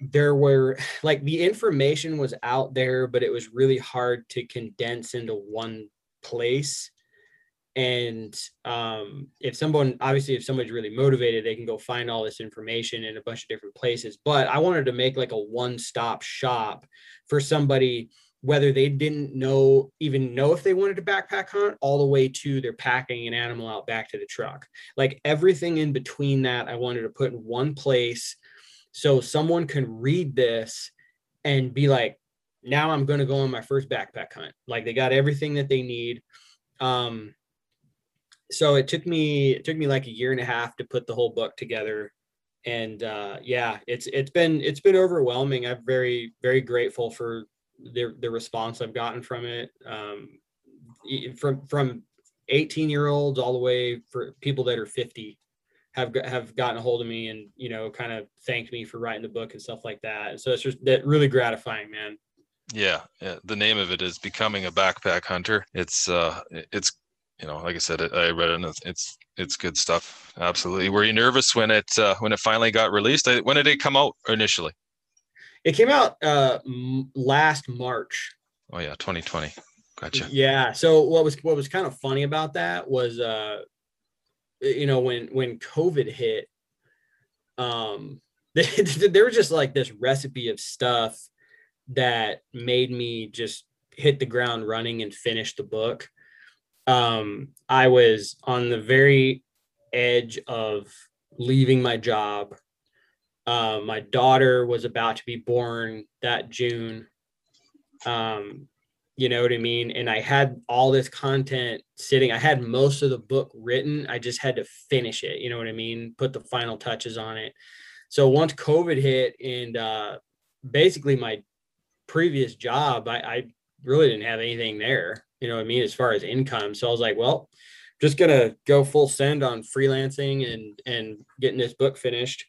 there were like the information was out there, but it was really hard to condense into one place and um, if someone obviously if somebody's really motivated they can go find all this information in a bunch of different places but i wanted to make like a one-stop shop for somebody whether they didn't know even know if they wanted to backpack hunt all the way to they're packing an animal out back to the truck like everything in between that i wanted to put in one place so someone can read this and be like, now I'm going to go on my first backpack hunt. Like they got everything that they need. Um, so it took me it took me like a year and a half to put the whole book together. And uh, yeah it's it's been it's been overwhelming. I'm very very grateful for the the response i've gotten from it. Um, from from 18 year olds all the way for people that are 50 have have gotten a hold of me and you know kind of thanked me for writing the book and stuff like that. So it's just that really gratifying man. Yeah, yeah. The name of it is becoming a backpack hunter. It's uh it's you know, like I said, I read it and it's it's good stuff. Absolutely. Were you nervous when it uh, when it finally got released? When did it come out initially? It came out uh, last March. Oh yeah, 2020. Gotcha. Yeah. So what was what was kind of funny about that was uh, you know when when COVID hit, um, there was just like this recipe of stuff that made me just hit the ground running and finish the book um, I was on the very edge of leaving my job. Uh, my daughter was about to be born that June. Um, you know what I mean? And I had all this content sitting. I had most of the book written. I just had to finish it. You know what I mean? Put the final touches on it. So once COVID hit and uh, basically my previous job, I, I really didn't have anything there you know what I mean, as far as income. So I was like, well, just gonna go full send on freelancing and and getting this book finished.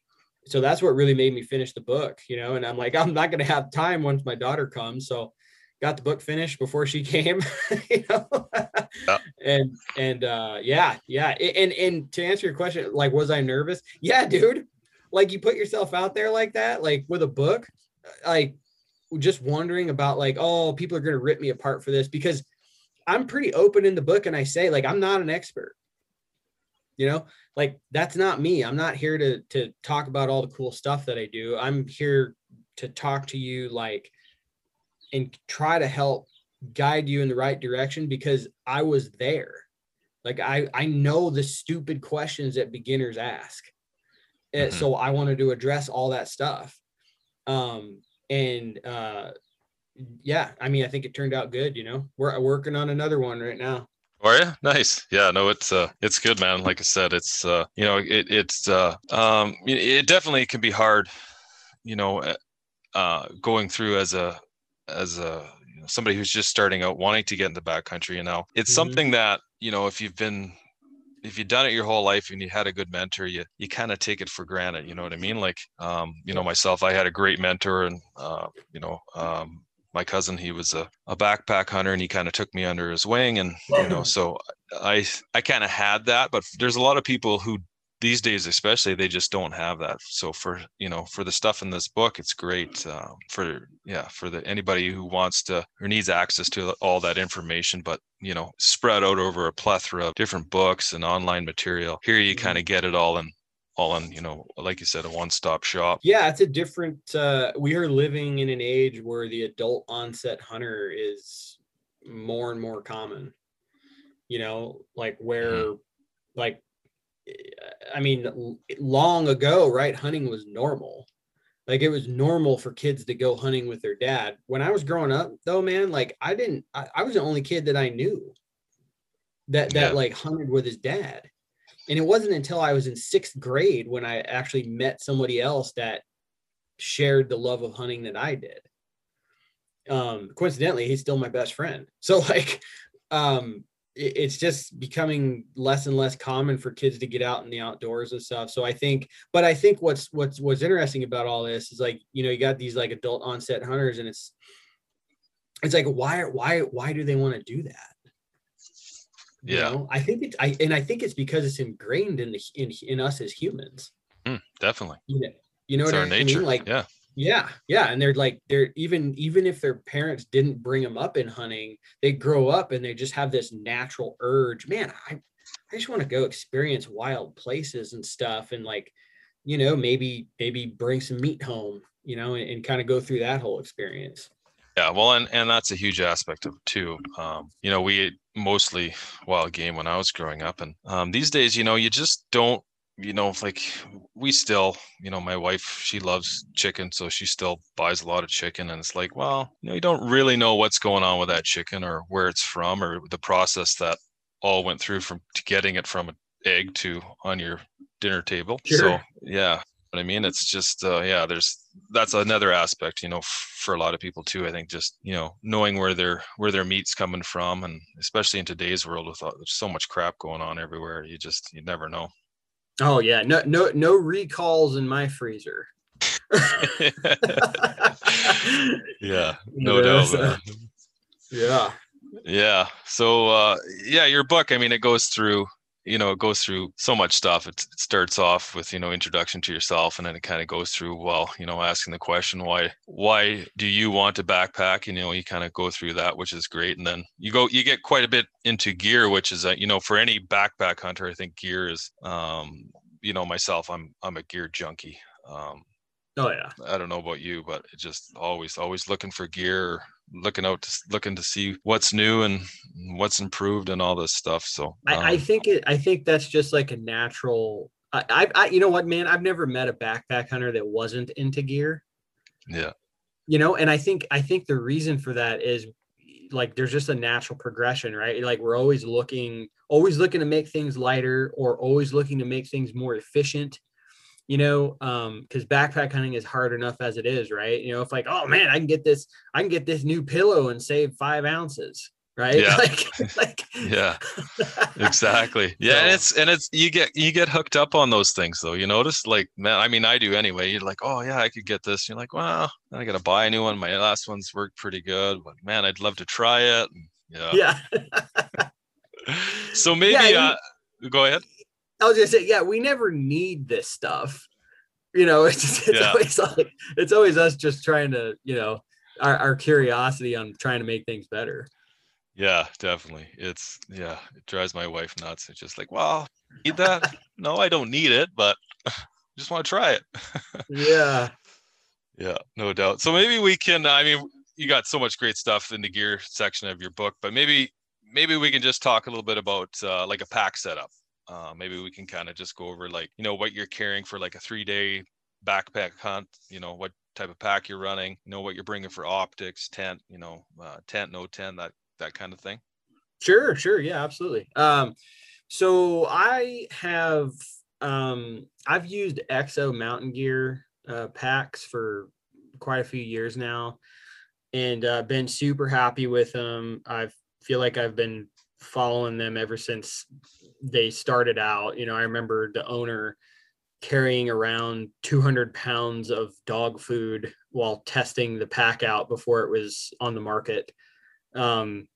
So that's what really made me finish the book, you know. And I'm like, I'm not gonna have time once my daughter comes. So got the book finished before she came, you know. Yeah. And and uh yeah, yeah. And and to answer your question, like, was I nervous? Yeah, dude. Like you put yourself out there like that, like with a book, like just wondering about like, oh, people are gonna rip me apart for this because I'm pretty open in the book and I say like I'm not an expert. You know, like that's not me. I'm not here to to talk about all the cool stuff that I do. I'm here to talk to you like and try to help guide you in the right direction because I was there. Like I I know the stupid questions that beginners ask. Mm-hmm. So I wanted to address all that stuff. Um and uh yeah, I mean, I think it turned out good. You know, we're working on another one right now. Are you nice? Yeah, no, it's uh, it's good, man. Like I said, it's uh, you know, it it's uh, um, it definitely can be hard, you know, uh, uh going through as a as a you know, somebody who's just starting out, wanting to get in the backcountry. You know, it's mm-hmm. something that you know, if you've been if you've done it your whole life and you had a good mentor, you you kind of take it for granted. You know what I mean? Like, um, you know, myself, I had a great mentor, and uh, you know, um, my cousin he was a, a backpack hunter and he kind of took me under his wing and you know so i i kind of had that but there's a lot of people who these days especially they just don't have that so for you know for the stuff in this book it's great uh, for yeah for the anybody who wants to or needs access to all that information but you know spread out over a plethora of different books and online material here you kind of mm-hmm. get it all in all on you know like you said a one-stop shop. Yeah it's a different uh we are living in an age where the adult onset hunter is more and more common. You know like where mm-hmm. like i mean long ago right hunting was normal. Like it was normal for kids to go hunting with their dad. When i was growing up though man like i didn't i, I was the only kid that i knew that that yeah. like hunted with his dad and it wasn't until I was in sixth grade when I actually met somebody else that shared the love of hunting that I did. Um, coincidentally, he's still my best friend. So like, um, it, it's just becoming less and less common for kids to get out in the outdoors and stuff. So I think, but I think what's what's what's interesting about all this is like, you know, you got these like adult onset hunters, and it's it's like why why why do they want to do that? Yeah. know? i think it's i and i think it's because it's ingrained in the in, in us as humans. Mm, definitely. You know, you know it's what our I nature mean? like yeah. yeah yeah and they're like they're even even if their parents didn't bring them up in hunting they grow up and they just have this natural urge man i i just want to go experience wild places and stuff and like you know maybe maybe bring some meat home you know and, and kind of go through that whole experience yeah, well, and and that's a huge aspect of it too. Um, you know, we mostly wild game when I was growing up, and um, these days, you know, you just don't you know, like we still, you know, my wife, she loves chicken, so she still buys a lot of chicken. And it's like, well, you know, you don't really know what's going on with that chicken or where it's from or the process that all went through from to getting it from an egg to on your dinner table. Sure. So yeah, but I mean, it's just uh, yeah, there's that's another aspect, you know, for a lot of people too. I think just you know knowing where their where their meat's coming from, and especially in today's world with all, there's so much crap going on everywhere, you just you never know. Oh yeah, no no no recalls in my freezer. yeah, no doubt. Yeah. Yeah. So uh yeah, your book, I mean, it goes through you know it goes through so much stuff. It, it, starts off with you know introduction to yourself and then it kind of goes through well you know asking the question why why do you want to backpack? And, you know you kind of go through that which is great and then you go you get quite a bit into gear which is uh, you know for any backpack hunter i think gear is um you know myself i'm i'm a gear junkie. Um Oh yeah. I don't know about you, but it just always always looking for gear, looking out to looking to see what's new and what's improved and all this stuff. So um, I, I, um think it I think that's just like a natural I, I, I you know what man I've never met a backpack hunter that wasn't into gear. Yeah. You know, and I think I think the reason for that is like there's just a natural progression, right? Like we're always looking always looking to make things lighter or always looking to make things more efficient you know um because backpack hunting is hard enough as it is right? You know if like oh man i can get this i can get this new pillow and save five ounces right? Yeah. Like, like yeah. Exactly. Yeah so, and it's and it's you get you get hooked up on those things though. You notice like man i mean i do anyway. You're like oh yeah i could get this. You're like well i gotta buy a new one. My last one's worked pretty good but man i'd love to try it. Yeah. Yeah. So maybe yeah, uh, go ahead I was gonna say, yeah, we never need this stuff. You know, it's just, it's yeah. always like it's always us just trying to, you know, our, our curiosity on trying to make things better. Yeah, definitely. It's yeah, it drives my wife nuts. It's just like, well, need that? no, I don't need it, but just want to try it. yeah. Yeah, no doubt. So maybe we can. I mean, you got so much great stuff in the gear section of your book, but maybe maybe we can just talk a little bit about uh, like a pack setup. Uh, maybe we can kind of just go over like you know what you're carrying for like a three day backpack hunt. You know what type of pack you're running. You know what you're bringing for optics, tent. You know uh, tent, no tent, that that kind of thing. Sure, sure, yeah, absolutely. Um, so I have um, I've used EXO mountain gear uh, packs for quite a few years now, and uh, been super happy with them. I feel like I've been following them ever since they started out. You know, I remember the owner carrying around 200 pounds of dog food while testing the pack out before it was on the market. Um,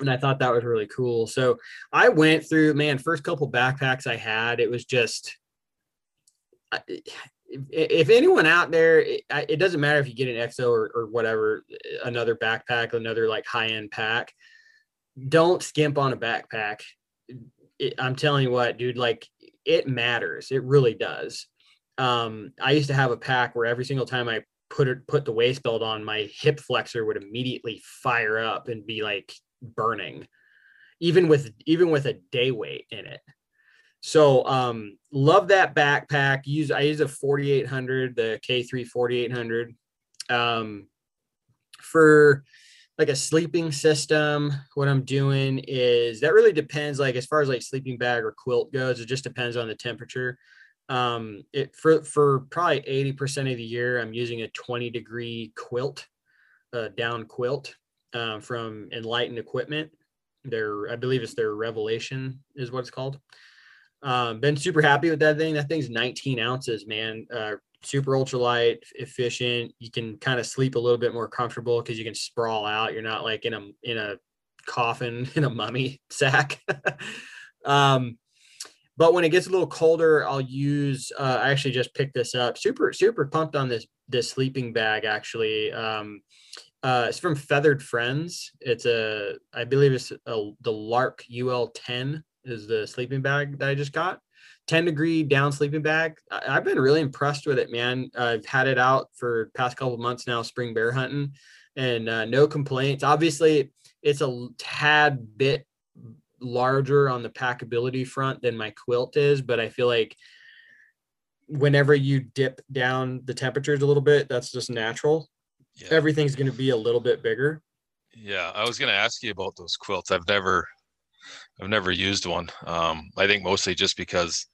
and I thought that was really cool. So I went through, man, first couple backpacks I had, it was just, if, anyone out there, it, doesn't matter if you get an EXO or, or whatever, another backpack, another like high end pack, don't skimp on a backpack it, I'm telling you what, dude, like it matters. It really does. Um, I used to have a pack where every single time I put it, put the waist belt on, my hip flexor would immediately fire up and be like burning, even with even with a day weight in it. So um, love that backpack. Use I use a 4800, the K3 4800. Um, for like a sleeping system what i'm doing is that really depends like as far as like sleeping bag or quilt goes it just depends on the temperature. Um it for for probably 80% of the year i'm using a 20 degree quilt uh, down quilt uh, from enlightened equipment. Their i believe it's their revelation is what it's called. Um been super happy with that thing. That thing's 19 ounces man. Uh super ultralight, efficient. You can kind of sleep a little bit more comfortable because you can sprawl out. You're not like in a in a coffin in a mummy sack. um, but when it gets a little colder, I'll use. Uh, I actually just picked this up. Super super pumped on this this sleeping bag. Actually, um, uh, it's from Feathered Friends. It's a I believe it's a, the Lark UL 10 is the sleeping bag that I just got. 10 degree down sleeping bag. I've been really impressed with it, man. I've had it out for past couple months now, spring bear hunting, and uh, no complaints. Obviously, it's a tad bit larger on the packability front than my quilt is, but I feel like whenever you dip down the temperatures a little bit, that's just natural. Yeah. Everything's going to be a little bit bigger. Yeah, I was going to ask you about those quilts. I've never, I've never used one. Um, I think mostly just because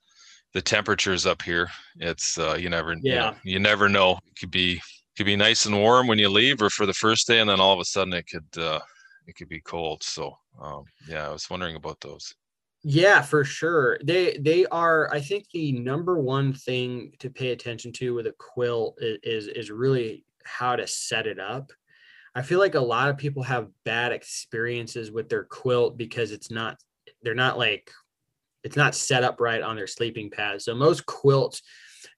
the temperatures up here, it's uh, you never, you, know, Yeah. you never know. It could be could be nice and warm when you leave, or for the first day, and then all of a sudden it could uh, it could be cold. So um, yeah, I was wondering about those. Yeah, for sure. They they are. I think the number one thing to pay attention to with a quilt is is, is really how to set it up. I feel like a lot of people have bad experiences with their quilt because it's not they're not like it's not set up right on their sleeping pad. So most quilts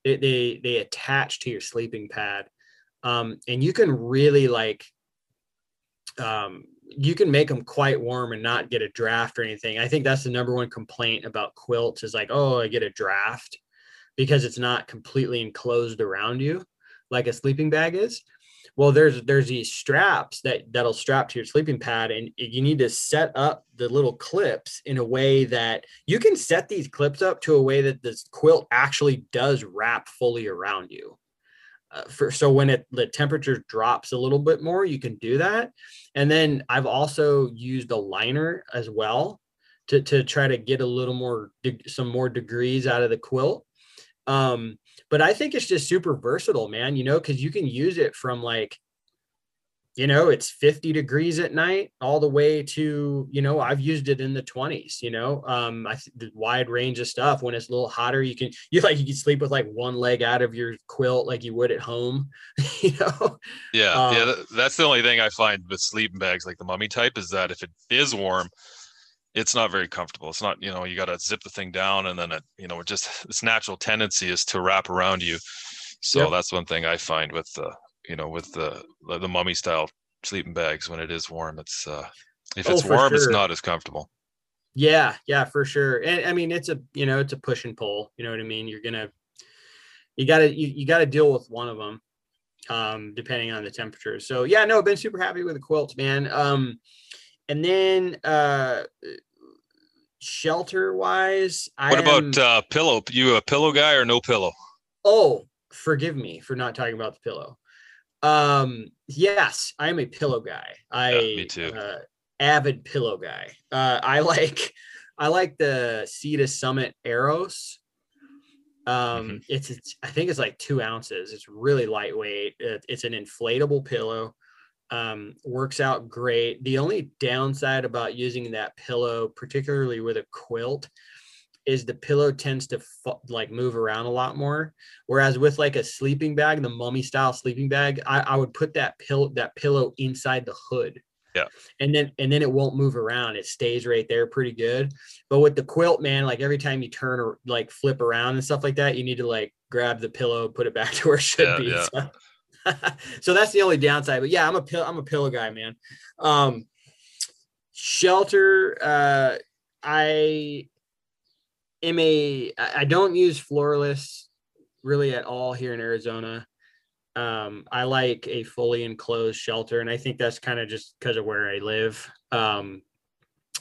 they they, they attach to your sleeping pad, um, and you can really like um, you can make them quite warm and not get a draft or anything. I think that's the number one complaint about quilts is like, oh, I get a draft because it's not completely enclosed around you like a sleeping bag is. Well, there's there's these straps that that'll strap to your sleeping pad, and you need to set up the little clips in a way that you can set these clips up to a way that this quilt actually does wrap fully around you. Uh, for so when it the temperature drops a little bit more, you can do that. And then I've also used a liner as well to to try to get a little more some more degrees out of the quilt. Um, but I think it's just super versatile, man. You know, because you can use it from like, you know, it's 50 degrees at night all the way to, you know, I've used it in the 20s. You know, um, I th- the wide range of stuff. When it's a little hotter, you can you like you can sleep with like one leg out of your quilt like you would at home. you know, Yeah, yeah, Um, th- that's the only thing I find with sleeping bags like the mummy type is that if it is warm, it's not very comfortable. It's not, you know, you got to zip the thing down and then it, you know, it just its natural tendency is to wrap around you. So Yep. that's one thing I find with the, you know, with the the mummy style sleeping bags when it is warm, it's uh if Oh, it's warm, it's not as comfortable. Yeah, yeah, for sure. And I mean, it's a you know, it's a push and pull. You know what I mean? You're gonna, you gotta, you, you gotta deal with one of them, um, depending on the temperature. So yeah, no, I've been super happy with the quilts, man. Um, and then uh, shelter wise, I What am- about uh pillow? You a pillow guy or no pillow? Oh, forgive me for not talking about the pillow. Um, yes, I'm a pillow guy. I Yeah, me too. Uh, avid pillow guy. Uh, I like I like the Sea to Summit Aeros. Um, Mm-hmm. it's, it's I think it's like two ounces. It's really lightweight. It's an inflatable pillow. Um, works out great. The only downside about using that pillow, particularly with a quilt, is the pillow tends to like move around a lot more. Whereas with like a sleeping bag, the mummy style sleeping bag, I, I would put that pill that pillow inside the hood. Yeah. And then and then it won't move around. It stays right there pretty good. But with the quilt, man, like every time you turn or like flip around and stuff like that, you need to like grab the pillow, put it back to where it should Yeah, be. yeah. So, so that's the only downside. But yeah, I'm a pill I'm a pillow guy, man. Um shelter, uh I am a. I don't use floorless really at all here in Arizona. Um, I like a fully enclosed shelter, and I think that's kind of just because of where I live. Um,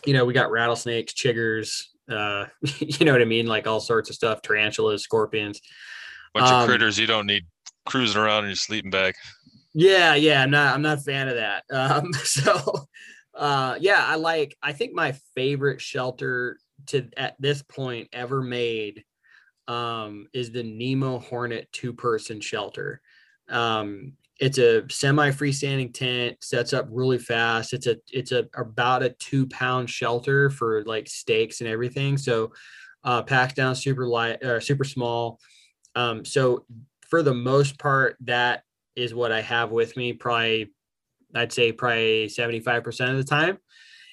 you know, we got rattlesnakes, chiggers, uh, you know what I mean, like all sorts of stuff, tarantulas, scorpions. Bunch Um, of critters you don't need cruising around in your sleeping bag. Yeah, yeah, I'm not I'm not a fan of that. Um, so uh yeah, I like I think my favorite shelter to at this point ever made um is the Nemo Hornet two-person shelter. Um it's a semi freestanding tent, sets up really fast. It's a it's a about a two pound shelter for like stakes and everything. So uh packs down super light or super small. Um so for the most part, that is what I have with me. Probably, I'd say probably 75% of the time.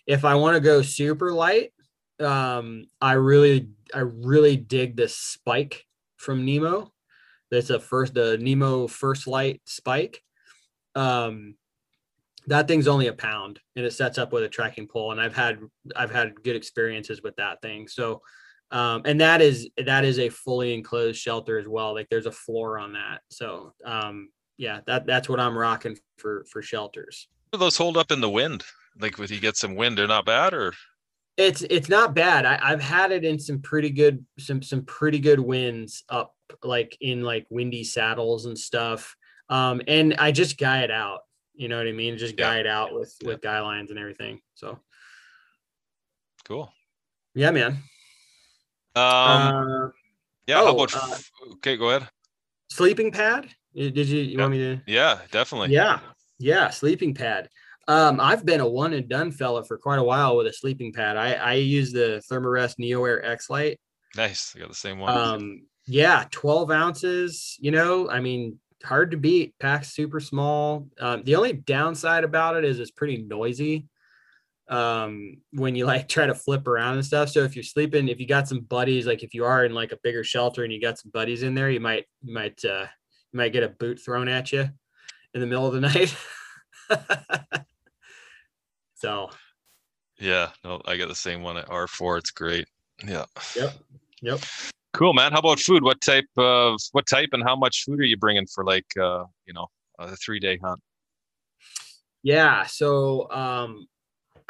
If I want to go super light, um, I really, I really dig the spike from Nemo. That's a first, the Nemo first light spike. Um, that thing's only a pound and it sets up with a trekking pole. And I've had, I've had good experiences with that thing. So, um, and that is that is a fully enclosed shelter as well. Like there's a floor on that. So um, yeah, that that's what I'm rocking for for shelters. Do those hold up in the wind? Like with you get some wind, they're not bad or It's it's not bad. I, I've had it in some pretty good some some pretty good winds up like in like windy saddles and stuff. Um, and I just guy it out. You know what I mean? Just Yeah. guy it out with Yeah. with guy lines and everything. So Cool. yeah, man. Um, uh, yeah. how oh, about? uh, okay, go ahead. sleeping pad. Did you you want me to? Yeah, definitely. Yeah, yeah, sleeping pad. Um, I've been a one and done fella for quite a while with a sleeping pad. I I use the Thermarest NeoAir X Lite. Nice. I got the same one. Um, yeah, 12 ounces, you know, I mean, hard to beat. Pack's super small. Um, the only downside about it is it's pretty noisy um when you like try to flip around and stuff so if you're sleeping if you got some buddies like if you are in like a bigger shelter and you got some buddies in there you might you might uh you might get a boot thrown at you in the middle of the night so yeah. No, I got the same one at R4. It's great. Yeah. yep yep Cool, man. How about food? What type of what type and how much food are you bringing for like uh, you know, a three day hunt? Yeah, so um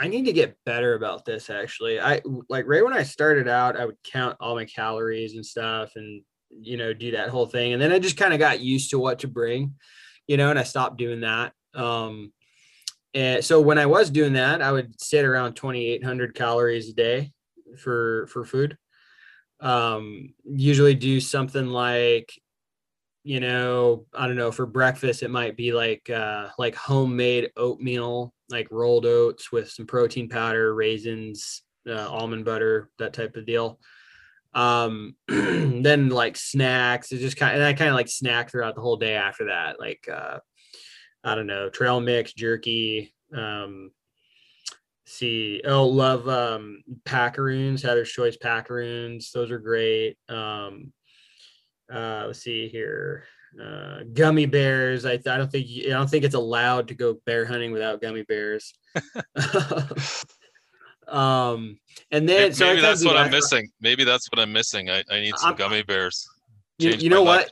I need to get better about this actually. I like right when I started out, I would count all my calories and stuff and you know, do that whole thing. And then I just kind of got used to what to bring, you know, and I stopped doing that. Um and so when I was doing that, I would sit around 2800 calories a day for for food. Um usually do something like you know, I don't know, for breakfast it might be like uh like homemade oatmeal, like rolled oats with some protein powder, raisins, uh, almond butter, that type of deal. Um then like snacks, it's just kind and I kind of like snack throughout the whole day after that, like uh I don't know, trail mix, jerky, um see oh love um packaroons heather's choice packaroons those are great um uh let's see here uh gummy bears i, I don't think i don't think it's allowed to go bear hunting without gummy bears um and then Maybe, so kinda that's what I'm missing. Maybe that's what I'm missing. I, I need some I'm- gummy bears. you, you know what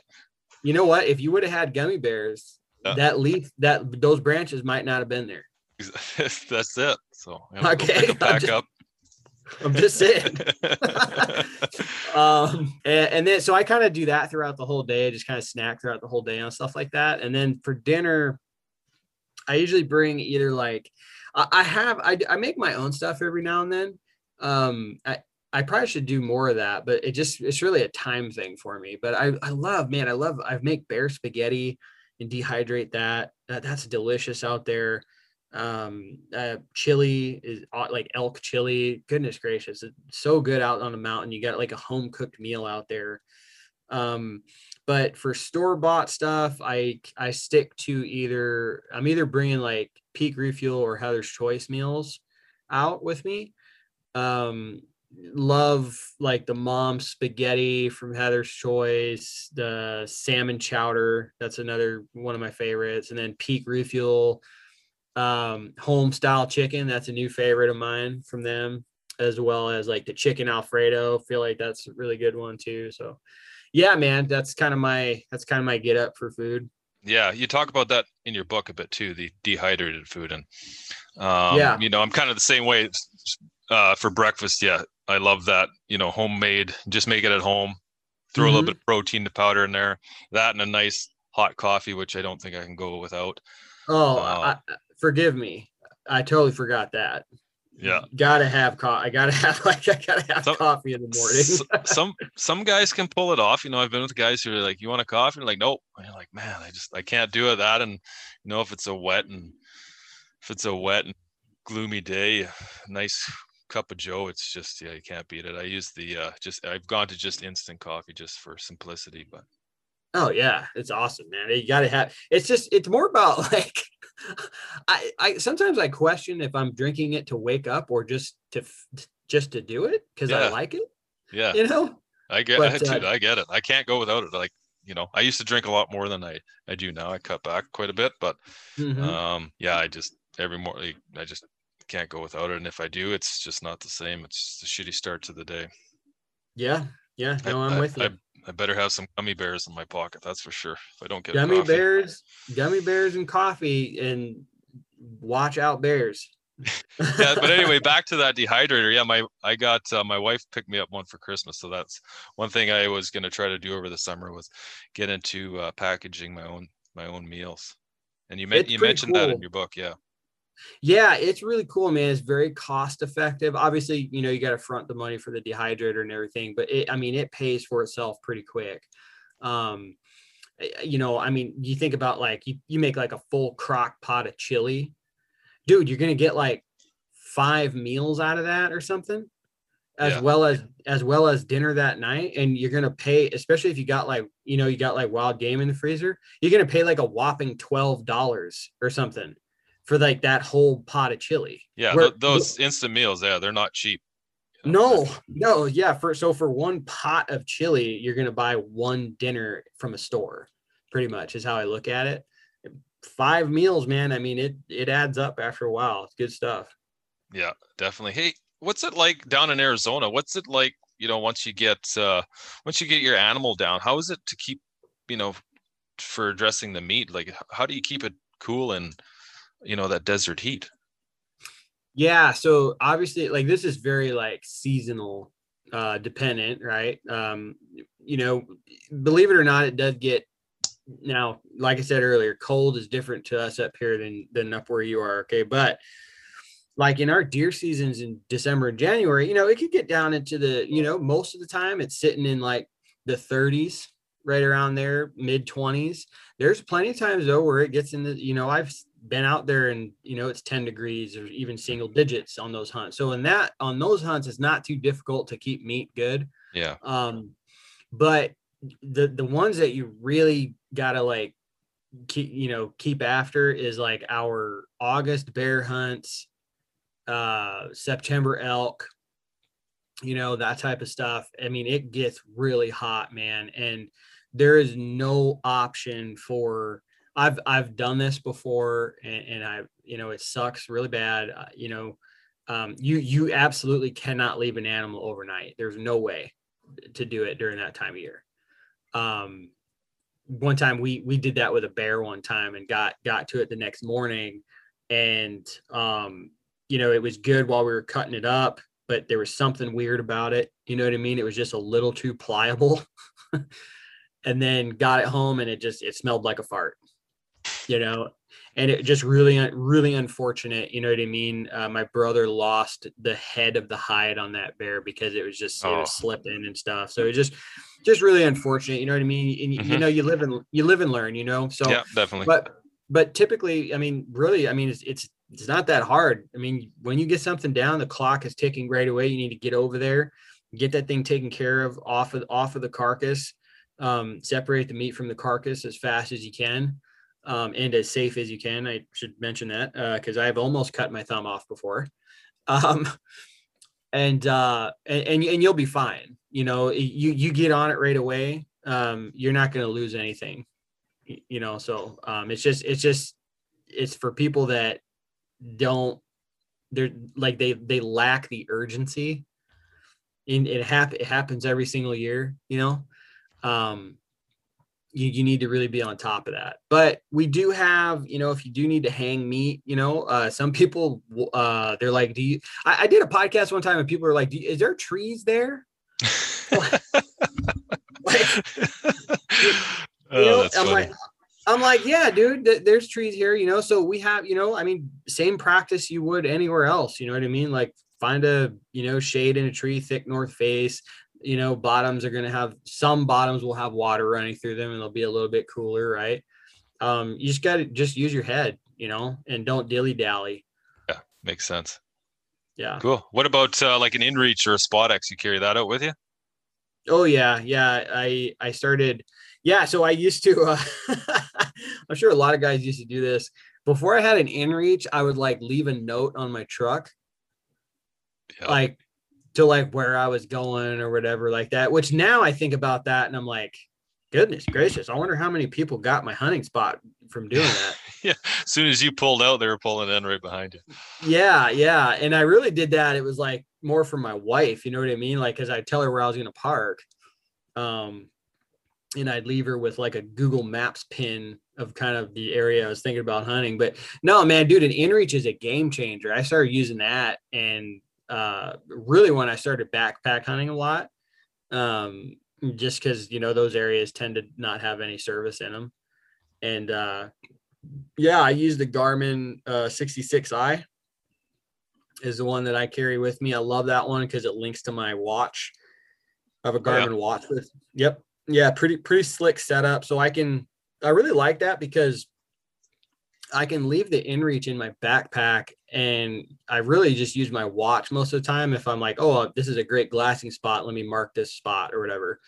you know what if you would have had gummy bears Yeah. that leaf that those branches might not have been there that's it. So I'm gonna go Okay, back just- up. I'm just saying um and, and then so i kind of do that throughout the whole day just kind of snack throughout the whole day on stuff like that and then for dinner i usually bring either like i, I have I, I make my own stuff every now and then um i I probably should do more of that, but it just it's really a time thing for me. But I I love, man, I love I make bear spaghetti and dehydrate that. that that's delicious out there. Um uh chili is uh, like elk chili. Goodness gracious, it's so good out on the mountain. You got like a home cooked meal out there. Um but for store bought stuff, I I stick to either I'm either bringing like Peak Refuel or Heather's Choice meals out with me. Um, love like the mom spaghetti from Heather's Choice, the salmon chowder. That's another one of my favorites. And then Peak Refuel, um, home style chicken. That's a new favorite of mine from them, as well as like the chicken Alfredo. Feel like that's a really good one too. So, yeah, man, that's kind of my that's kind of my get up for food. Yeah, you talk about that in your book a bit too, the dehydrated food, and um, Yeah. you know, I'm kind of the same way uh, for breakfast. Yeah, I love that. You know, homemade. Just make it at home. Throw a Mhm. little bit of protein to powder in there. That and a nice hot coffee, which I don't think I can go without. Oh, Uh, I, forgive me. I totally forgot that. Yeah. Gotta have coffee. I gotta have like I gotta have Some- coffee in the morning. Some some guys can pull it off. You know, I've been with guys who are like, "You want a coffee?" And like, nope. And you're like, man, I just I can't do it. That and you know, if it's a wet and if it's a wet and gloomy day, nice cup of Joe, it's just yeah, you can't beat it. I use the uh just I've gone to just instant coffee just for simplicity, but Oh yeah, it's awesome, man. You gotta have. It's just it's more about like, I I sometimes I question if I'm drinking it to wake up or just to just to do it because I like it. yeah, You know. I get but, dude, uh, I get it. I can't go without it. Like you know, I used to drink a lot more than I I do now. I cut back quite a bit, but Mhm. um yeah i just every morning i just can't go without it and if i do it's just not the same it's just a shitty start to the day yeah, yeah. I- No, I'm I, with you. I, I better have some gummy bears in my pocket that's for sure if i don't get gummy coffee. bears, gummy bears, and coffee, and watch out bears. yeah, but anyway, back to that dehydrator. Yeah, my I got uh, my wife picked me up one for Christmas, so that's one thing I was going to try to do over the summer was get into uh, packaging my own my own meals. And you, you mentioned cool. that in your book, yeah. Yeah, it's really cool, man. It's very cost effective. Obviously, you know, you got to front the money for the dehydrator and everything, but it, I mean, it pays for itself pretty quick. Um, eh, you know, I mean, you think about like you, you make like a full crock pot of chili, dude, you're going to get like five meals out of that or something as yeah. well as as well as dinner that night and you're gonna pay especially if you got like you know you got like wild game in the freezer you're gonna pay like a whopping $12 or something for like that whole pot of chili. Yeah, Where, those instant meals, yeah, they're not cheap. No, no, yeah. For so for one pot of chili, you're gonna buy one dinner from a store, pretty much is how I look at it. Five meals, man. I mean, it it adds up after a while. It's good stuff. Yeah, definitely. Hey, what's it like down in Arizona? What's it like, you know, once you get uh once you get your animal down? How is it to keep, you know, for dressing the meat? Like how do you keep it cool and you know that desert heat. Yeah so obviously like this is very like seasonal uh dependent right? Um you know believe it or not it does get now like i said earlier cold is different to us up here than than up where you are okay? But like in our deer seasons in december and january you know it could get down into the you know most of the time it's sitting in like the 30s right around there mid 20s there's plenty of times though where it gets in the you know i've been out there and you know it's 10 degrees or even single digits on those hunts. So in that on those hunts it's not too difficult to keep meat good. Yeah. Um but the the ones that you really gotta like keep you know keep after is like our august bear hunts uh september elk you know that type of stuff. I mean it gets really hot man and there is no option for I've I've done this before, and, and I you know it sucks really bad. Uh, you know, um, you you absolutely cannot leave an animal overnight. There's no way to do it during that time of year. Um, one time we we did that with a bear one time and got got to it the next morning, and um, you know it was good while we were cutting it up, but there was something weird about it. You know what I mean? It was just a little too pliable. and then got it home and it just it smelled like a fart you know and it just really really unfortunate you know what i mean? Uh, my brother lost the head of the hide on that bear because it was just oh. it was oh. slipping and stuff. So it just just really unfortunate you know what i mean? And mm-hmm. you know you live and you live and learn you know? So yeah definitely. but but typically i mean really i mean it's it's it's not that hard. I mean when you get something down the clock is ticking right away. You need to get over there get that thing taken care of off of off of the carcass um, separate the meat from the carcass as fast as you can um, and as safe as you can. I should mention that because uh, I've almost cut my thumb off before. Um, and, uh, and, and and you'll be fine. You know, you you get on it right away. Um, you're not going to lose anything. You know, so um, it's just it's just it's for people that don't they're like they they lack the urgency. And it hap- it happens every single year. You know, um, you, you need to really be on top of that. But we do have, you know, if you do need to hang meat, you know, uh, some people, uh, they're like, do you, I, I did a podcast one time and people are like, is there trees there? like, you know, oh, I'm funny. like, I'm like, yeah, dude, th- there's trees here, you know, so we have, you know, I mean, same practice you would anywhere else, you know what I mean? Like find a, you know, shade in a tree, thick north face, you know bottoms are going to have some bottoms will have water running through them and they'll be a little bit cooler right? Um you just got to just use your head you know and don't dilly dally. Yeah makes sense. Yeah. Cool. What about uh, like an inreach or a spot x? You carry that out with you? Oh yeah yeah i i started yeah so i used to uh, i'm sure a lot of guys used to do this. Before i had an inreach i would like leave a note on my truck. Yep. like to like where I was going or whatever like that. Which now I think about that and I'm like, goodness gracious, I wonder how many people got my hunting spot from doing that. yeah. As soon as you pulled out, they were pulling in right behind you. Yeah, yeah. And I really did that. It was like more for my wife, you know what I mean? Like, cause I'd tell her where I was gonna park. Um, and I'd leave her with like a Google Maps pin of kind of the area I was thinking about hunting. But no, man, dude, an inReach is a game changer. I started using that and uh, really when I started backpack hunting a lot, um, just because you know those areas tend to not have any service in them. And uh, yeah, I use the Garmin uh, 66i is the one that I carry with me. I love that one because it links to my watch. I have a Garmin yeah. watch with. Yep. Yeah, pretty pretty slick setup. So I can I really like that because I can leave the inReach in my backpack and I really just use my watch most of the time if I'm like, oh, this is a great glassing spot, let me mark this spot or whatever.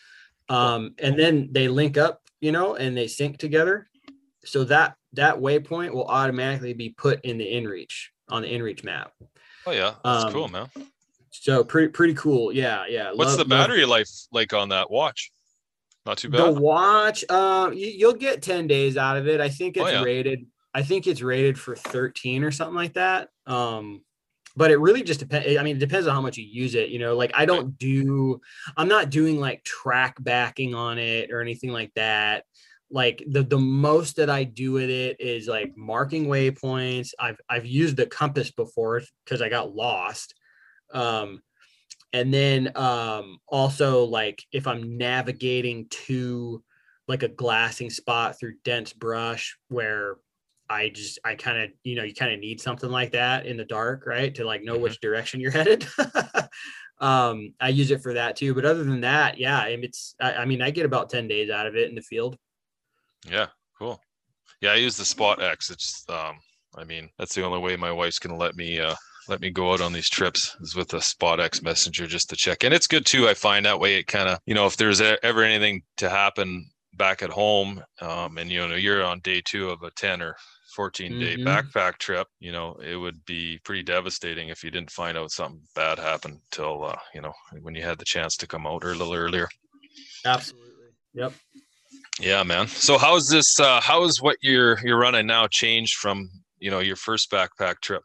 Um, and then they link up, you know, and they sync together. So that that waypoint will automatically be put in the inReach on the inReach map. Oh yeah, that's um, cool, man. So pretty pretty cool. Yeah, yeah. What's love, the battery love... life like on that watch? Not too bad. The watch, um, you, will get 10 days out of it. I think oh, it's oh, yeah. rated. I think it's rated for 13 or something like that. Um, but it really just depends. I mean, it depends on how much you use it. You know, like I don't do, I'm not doing like track backing on it or anything like that. Like the the most that I do with it is like marking waypoints. I've I've used the compass before because I got lost. Um, and then um, also like if i'm navigating to like a glassing spot through dense brush where i just i kind of you know you kind of need something like that in the dark right to like know mm-hmm. which direction you're headed um i use it for that too but other than that yeah it's I, I mean i get about 10 days out of it in the field yeah cool yeah i use the spot x it's um i mean that's the only way my wife's gonna let me uh let me go out on these trips is with a spot X messenger just to check. And it's good too. I find that way it kind of, you know, if there's ever anything to happen back at home, um, and you know, you're on day two of a 10 or 14 day mm-hmm. backpack trip, you know, it would be pretty devastating if you didn't find out something bad happened till, uh, you know, when you had the chance to come out or a little earlier. Absolutely. Yep. Yeah, man. So how's this, uh, how is what you're, you're running now changed from, you know, your first backpack trip?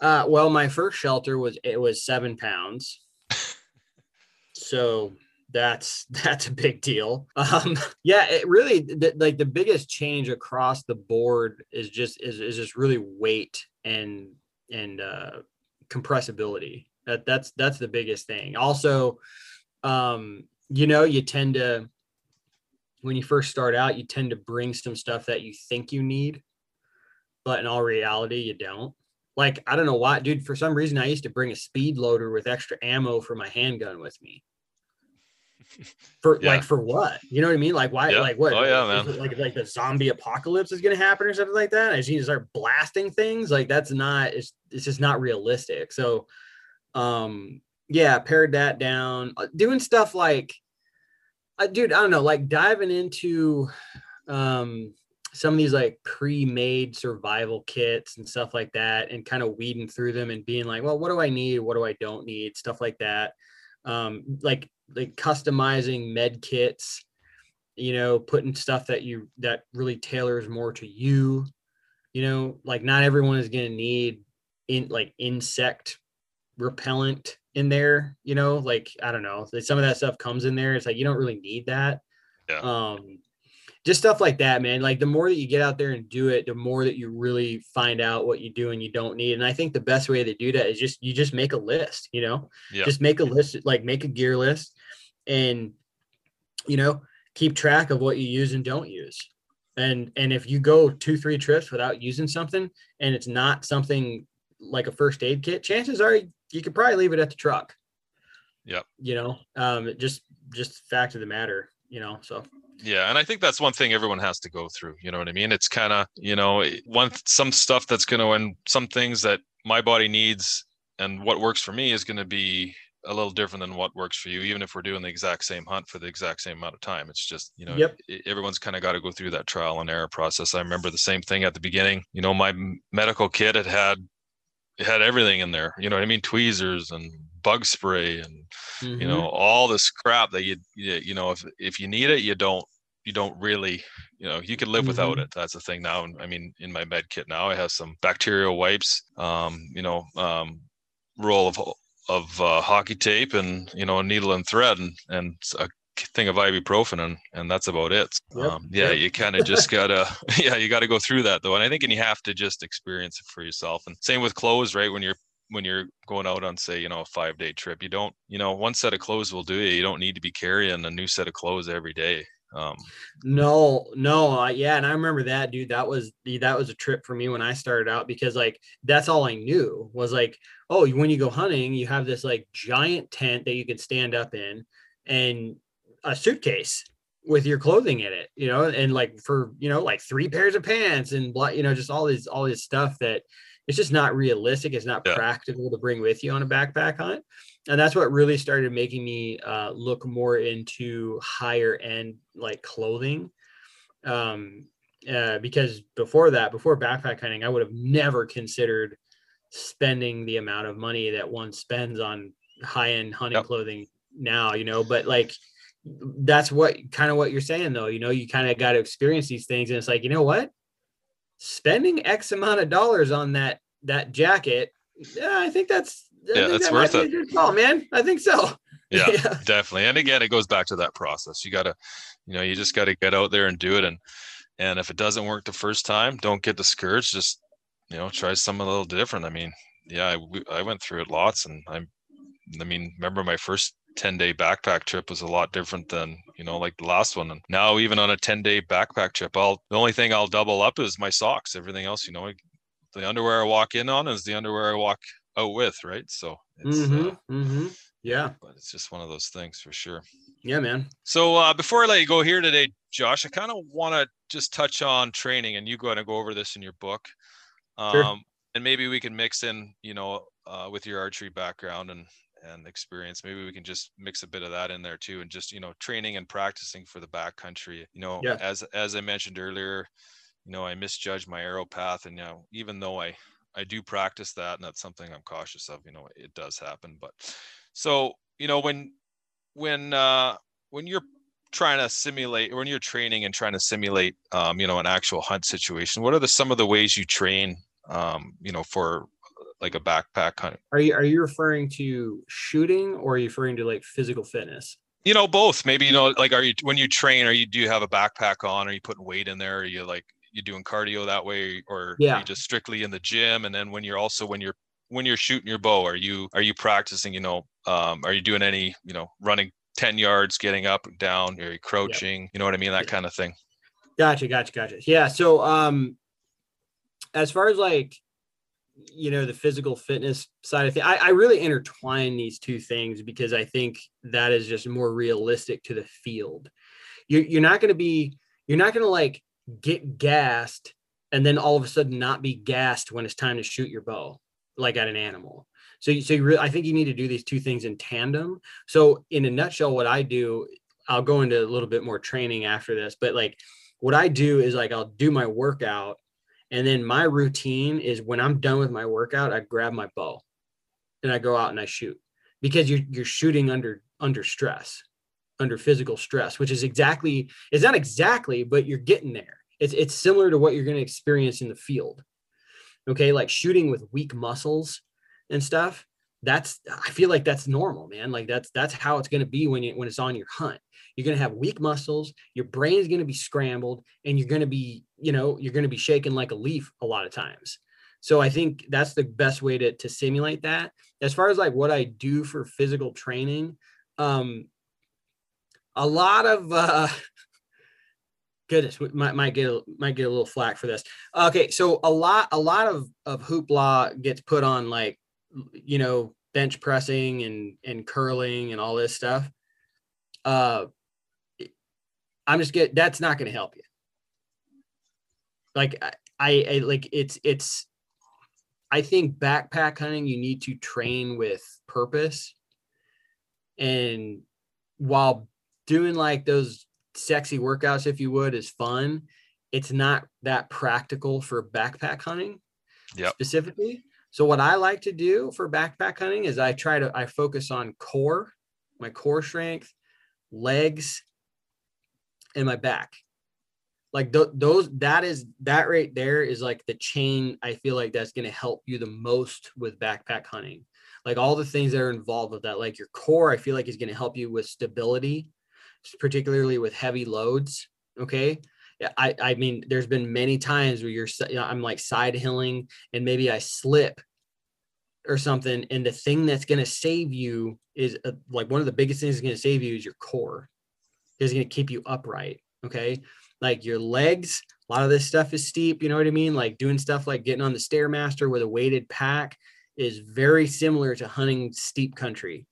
Uh, well, my first shelter was it was seven pounds, so that's that's a big deal. Um, yeah, it really like the biggest change across the board is just is, is just really weight and and uh, compressibility. That that's that's the biggest thing. Also, um, you know, you tend to when you first start out, you tend to bring some stuff that you think you need, but in all reality, you don't like I don't know why, dude. For some reason, I used to bring a speed loader with extra ammo for my handgun with me. For yeah. like for what? You know what I mean? Like why? Yeah. Like what? Oh yeah, man. Like like the zombie apocalypse is gonna happen or something like that. I just need to start blasting things. Like that's not. It's it's just not realistic. So, um, yeah, pared that down. Uh, doing stuff like, uh, dude, I don't know, like diving into, um, some of these like pre-made survival kits and stuff like that and kind of weeding through them and being like well what do i need what do i don't need stuff like that um like like customizing med kits you know putting stuff that you that really tailors more to you you know like not everyone is going to need in like insect repellent in there you know like i don't know some of that stuff comes in there it's like you don't really need that yeah. um just stuff like that, man. Like the more that you get out there and do it, the more that you really find out what you do and you don't need. And I think the best way to do that is just you just make a list, you know, yeah. just make a list, like make a gear list and you know, keep track of what you use and don't use. And and if you go two, three trips without using something and it's not something like a first aid kit, chances are you could probably leave it at the truck. Yep. You know, um, just just fact of the matter, you know. So yeah and i think that's one thing everyone has to go through you know what i mean it's kind of you know one some stuff that's going to and some things that my body needs and what works for me is going to be a little different than what works for you even if we're doing the exact same hunt for the exact same amount of time. It's just you know yep. everyone's kind of got to go through that trial and error process. I remember the same thing at the beginning. You know my medical kit it had it had everything in there. You know what i mean? Tweezers and bug spray and mm-hmm. you know all the crap that you you know if if you need it you don't you don't really you know you can live mm-hmm. without it. That's the thing now. I mean in my med kit now i have some bacterial wipes um you know um roll of of uh, hockey tape and you know a needle and thread and and a thing of ibuprofen and and that's about it. Yep, Um, yeah, yep. you kind of just gotta yeah you got to go through that though, and I think and you have to just experience it for yourself. And same with clothes, right? When you're when you're going out on say you know a five day trip, you don't you know one set of clothes will do you. You don't need to be carrying a new set of clothes every day. Um, No, no, uh, yeah, and I remember that, dude. That was the that was a trip for me when I started out because like that's all I knew was like, oh, when you go hunting, you have this like giant tent that you can stand up in, and a suitcase with your clothing in it, you know, and like for you know like three pairs of pants and blah, you know, just all these all this stuff that it's just not realistic. It's not Yeah. practical to bring with you on a backpack hunt and that's what really started making me uh, look more into higher end like clothing. Um, uh, because before that before backpack hunting i would have never considered spending the amount of money that one spends on high end hunting Yep. clothing now you know? But like that's what kind of what you're saying though you know? You kind of got to experience these things and it's like you know what? Spending x amount of dollars on that that jacket yeah, i think that's Yeah, that's that worth it. good call, man. I think so. yeah, Yeah. definitely. And again, it goes back to that process. You gotta, you know, you just gotta get out there and do it. And and if it doesn't work the first time, don't get discouraged. Just you know, try something a little different. I mean, yeah, I, I went through it lots, and I'm, I mean, remember my first 10 day backpack trip was a lot different than you know like the last one and now even on a 10 day backpack trip i'll the only thing i'll double up is my socks everything else you know the underwear i walk in on is the underwear i walk out with right so it's hmm uh, hmm Yeah. but it's just one of those things for sure Yeah, man. so uh, before I let you go here today, Josh, I kind of want to just touch on training, and you go and go over this in your book, um, Sure. and maybe we can mix in, you know, uh, with your archery background and and experience, maybe we can just mix a bit of that in there too, and just you know, training and practicing for the backcountry. You know, Yeah. as as I mentioned earlier, you know, I misjudged my arrow path, and you know, even though I I do practice that, and that's something I'm cautious of. You know, it does happen, but so you know when when uh when you're trying to simulate when you're training and trying to simulate um you know an actual hunt situation what are the some of the ways you train um you know for like a backpack hunt Are you are you referring to shooting or are you referring to like physical fitness? you know both maybe you know like are you when you train are you do you have a backpack on are you putting weight in there are you like you doing cardio that way or are Yeah. you just strictly in the gym and then when you're also when you're when you're shooting your bow are you are you practicing you know um are you doing any you know running 10 yards getting up and down are you crouching you know what i mean that Yeah. kind of thing Gotcha, gotcha, gotcha. Yeah. So um as far as like you know the physical fitness side of things, I, I really intertwine these two things because I think that is just more realistic to the field. You're you're not gonna be you're not gonna like get gassed and then all of a sudden not be gassed when it's time to shoot your bow like at an animal. So, you- so you I think you need to do these two things in tandem. So, in a nutshell, what I do, I'll go into a little bit more training after this, but like what I do is like I'll do my workout, and then my routine is when I'm done with my workout, I grab my bow, and I go out and I shoot because you're you're shooting under under stress, under physical stress, which is exactly it's not exactly, but you're getting there. It's it's similar to what you're going to experience in the field. Okay, like shooting with weak muscles and stuff. That's I feel like that's normal, man. Like that's that's how it's going to be when you when it's on your hunt. You're going to have weak muscles. Your brain's going to be scrambled, and you're going to be you know you're going to be shaking like a leaf a lot of times. So I think that's the best way to to simulate that. As far as like what I do for physical training, um, a lot of uh, goodness we might, might get a, might get a little flack for this. Okay so a lot a lot of of hoopla gets put on like you know bench pressing and and curling and all this stuff. Uh i'm just get that's not going to help you. Like I, I I like it's it's i think backpack hunting you need to train with purpose. And while doing like those sexy workouts if you would is fun. It's not that practical for backpack hunting Yep. specifically. So what i like to do for backpack hunting is i try to i focus on core my core strength legs and my back. Like th- those that is that right there is like the chain i feel like that's going to help you the most with backpack hunting. Like all the things that are involved with that like your core i feel like is going to help you with stability particularly with heavy loads. Okay. I, I mean, there's been many times where you're, you know, I'm like side hilling and maybe I slip or something. And the thing that's going to save you is uh, like one of the biggest things that's going to save you is your core. Is going to keep you upright. Okay. Like your legs, a lot of this stuff is steep. You know what I mean? Like doing stuff like getting on the Stairmaster with a weighted pack is very similar to hunting steep country.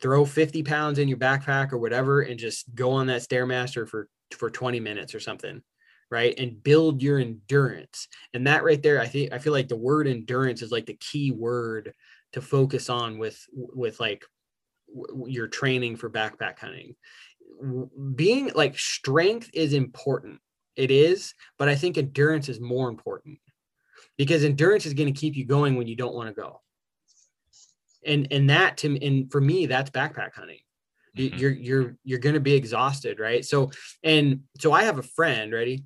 Throw 50 pounds in your backpack or whatever and just go on that Stairmaster for for 20 minutes or something right? And build your endurance. And that right there i think i feel like the word endurance is like the key word to focus on with with like your training for backpack hunting. Being like strength is important. It is but i think endurance is more important because endurance is going to keep you going when you don't want to go and and that to and for me that's backpack hunting. Mm-hmm. you're you're you're going to be exhausted right? So and so i have a friend ready?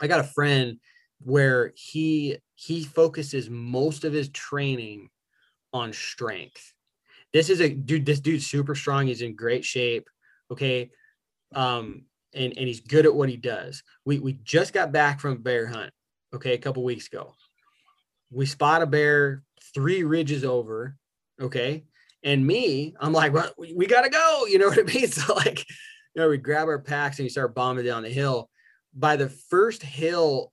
I got a friend where he he focuses most of his training on strength. This is a dude this dude's super strong. He's in great shape okay? Um and and he's good at what he does. We we just got back from a bear hunt okay a couple weeks ago. We spot a bear three ridges over okay and me, I'm like, well, we, we got to go. You know what I mean? So, like, you know, we grab our packs and we start bombing down the hill. By the first hill,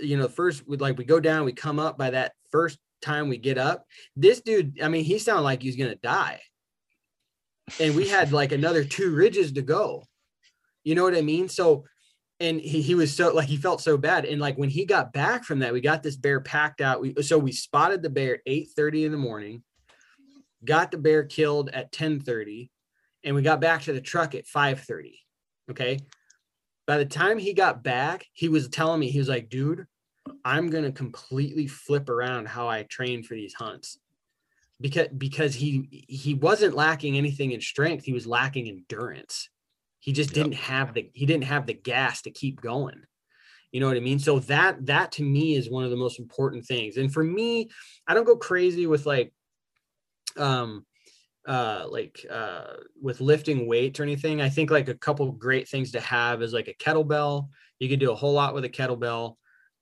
you know, first we like we go down, we come up. By that first time we get up, this dude, I mean, he sounded like he was gonna die. And we had like another two ridges to go. You know what I mean? So, and he, he was so like he felt so bad. And like when he got back from that, we got this bear packed out. We so we spotted the bear at 8 30 in the morning got the bear killed at 10:30 and we got back to the truck at 5:30 okay? By the time he got back he was telling me he was like dude i'm going to completely flip around how i train for these hunts. Because because he he wasn't lacking anything in strength he was lacking endurance. He just didn't have the he didn't have the gas to keep going. You know what i mean? So that that to me is one of the most important things. And for me i don't go crazy with like um uh like uh with lifting weights or anything i think like a couple great things to have is like a kettlebell. You can do a whole lot with a kettlebell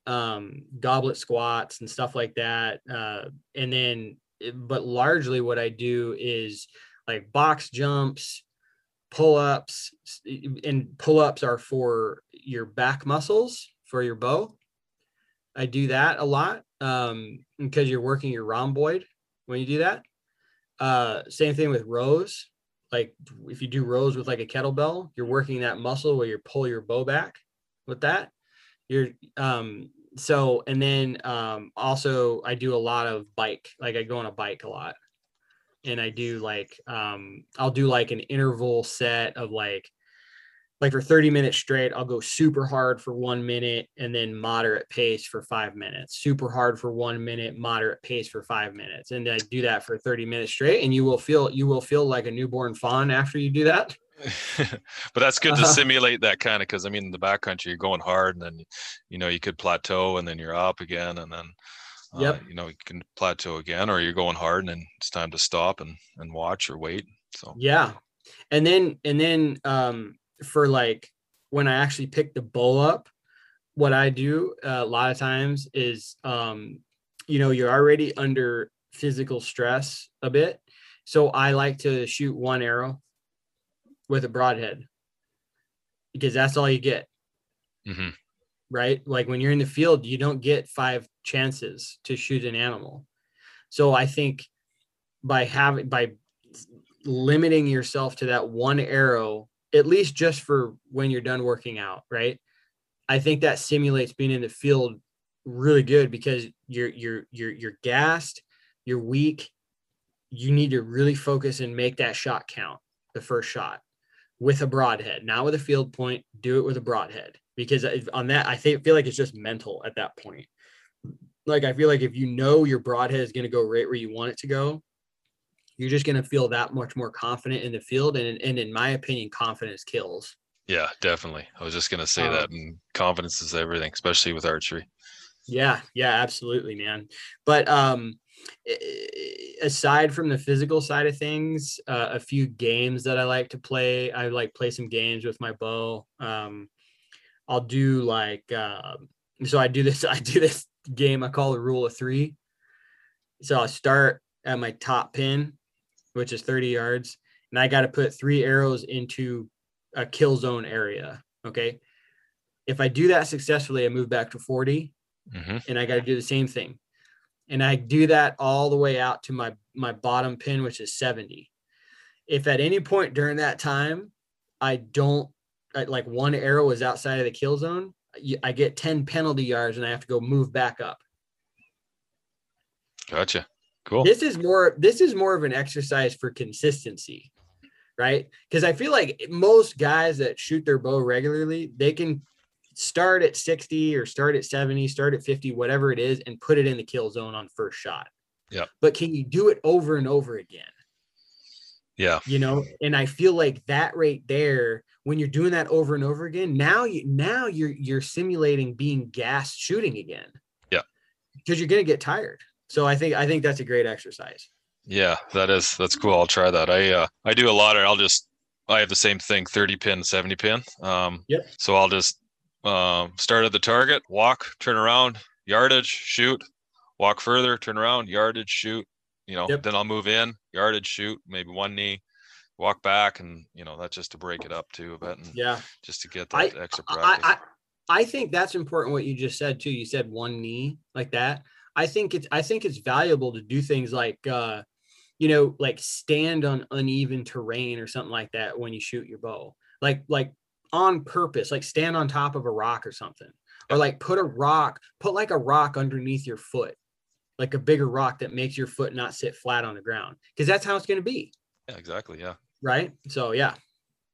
um goblet squats and stuff like that uh and then but largely what i do is like box jumps pull-ups and pull-ups are for your back muscles for your bow. I do that a lot um because you're working your rhomboid when you do that uh, same thing with rows. Like if you do rows with like a kettlebell, you're working that muscle where you pull your bow back with that. You're um so and then um also I do a lot of bike. Like I go on a bike a lot. And I do like um I'll do like an interval set of like like for 30 minutes straight, I'll go super hard for one minute and then moderate pace for five minutes, super hard for one minute, moderate pace for five minutes. And I do that for 30 minutes straight. And you will feel, you will feel like a newborn fawn after you do that. but that's good to uh simulate that kind of, cause I mean, in the backcountry, you're going hard and then, you know, you could plateau and then you're up again. And then, uh, yep. you know, you can plateau again, or you're going hard and then it's time to stop and, and watch or wait. So, yeah. And then, and then, um, for like when I actually pick the bow up, what I do uh, a lot of times is, um, you know, you're already under physical stress a bit. So I like to shoot one arrow with a broadhead because that's all you get. Mm-hmm. Right. Like when you're in the field, you don't get five chances to shoot an animal. So I think by having, by limiting yourself to that one arrow at least just for when you're done working out, right? I think that simulates being in the field really good because you're you're you're you're gassed, you're weak. You need to really focus and make that shot count, the first shot with a broadhead, not with a field point, do it with a broadhead because on that I think feel like it's just mental at that point. Like I feel like if you know your broadhead is going to go right where you want it to go, you're just going to feel that much more confident in the field. And, and in my opinion, confidence kills. Yeah, definitely. I was just going to say um, that. And confidence is everything, especially with archery. Yeah. Yeah, absolutely, man. But, um, aside from the physical side of things, uh, a few games that I like to play. I like play some games with my bow. Um, I'll do like uh, so. I do this. I do this game I call the rule of three. So I start at my top pin, which is 30 yards, and I got to put three arrows into a kill zone area. Okay. If I do that successfully, I move back to 40 mm-hmm. and I got to do the same thing. And I do that all the way out to my, my bottom pin, which is 70. If at any point during that time, I don't like one arrow is outside of the kill zone, I get 10 penalty yards and I have to go move back up. Gotcha. Cool. This is more this is more of an exercise for consistency, right? Because I feel like most guys that shoot their bow regularly, they can start at 60 or start at 70, start at 50, whatever it is, and put it in the kill zone on first shot. Yeah. But can you do it over and over again? Yeah. You know, and I feel like that right there, when you're doing that over and over again, now you now you're you're simulating being gas shooting again. Yeah. Because you're gonna get tired. So I think I think that's a great exercise. Yeah, that is that's cool. I'll try that. I uh I do a lot of I'll just I have the same thing, 30 pin, 70 pin. Um yep. so I'll just um start at the target, walk, turn around, yardage, shoot, walk further, turn around, yardage, shoot. You know, yep. then I'll move in, yardage, shoot, maybe one knee, walk back, and you know that's just to break it up too a bit, and yeah, just to get that I, extra practice. I, I, I think that's important. What you just said too. You said one knee like that. I think it's I think it's valuable to do things like uh, you know, like stand on uneven terrain or something like that when you shoot your bow. Like like on purpose, like stand on top of a rock or something. Or like put a rock, put like a rock underneath your foot, like a bigger rock that makes your foot not sit flat on the ground. Because that's how it's going to be. Yeah, exactly. Yeah. Right. So yeah.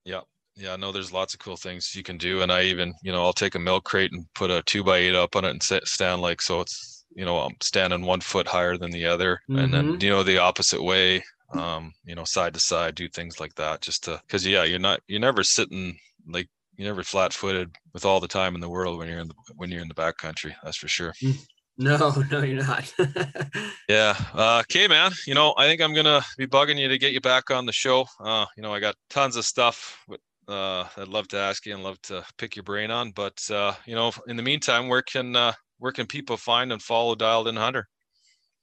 Yeah yeah no there's lots of cool things you can do and i even you know i'll take a milk crate and put a two by eight up on it and sit, stand like so it's you know i'm standing one foot higher than the other mm-hmm. and then mm-hmm. you know the opposite way um you know side to side do things like that just to because yeah you're not you're never sitting like you're never flat footed with all the time in the world when you're in the when you're in the back country that's for sure mm. no no you're not yeah uh okay man you know i think i'm gonna be bugging you to get you back on the show uh you know i got tons of stuff uh i'd love to ask you and love to pick your brain on but uh you know in the meantime where can uh where can people find and follow Dialed In Hunter?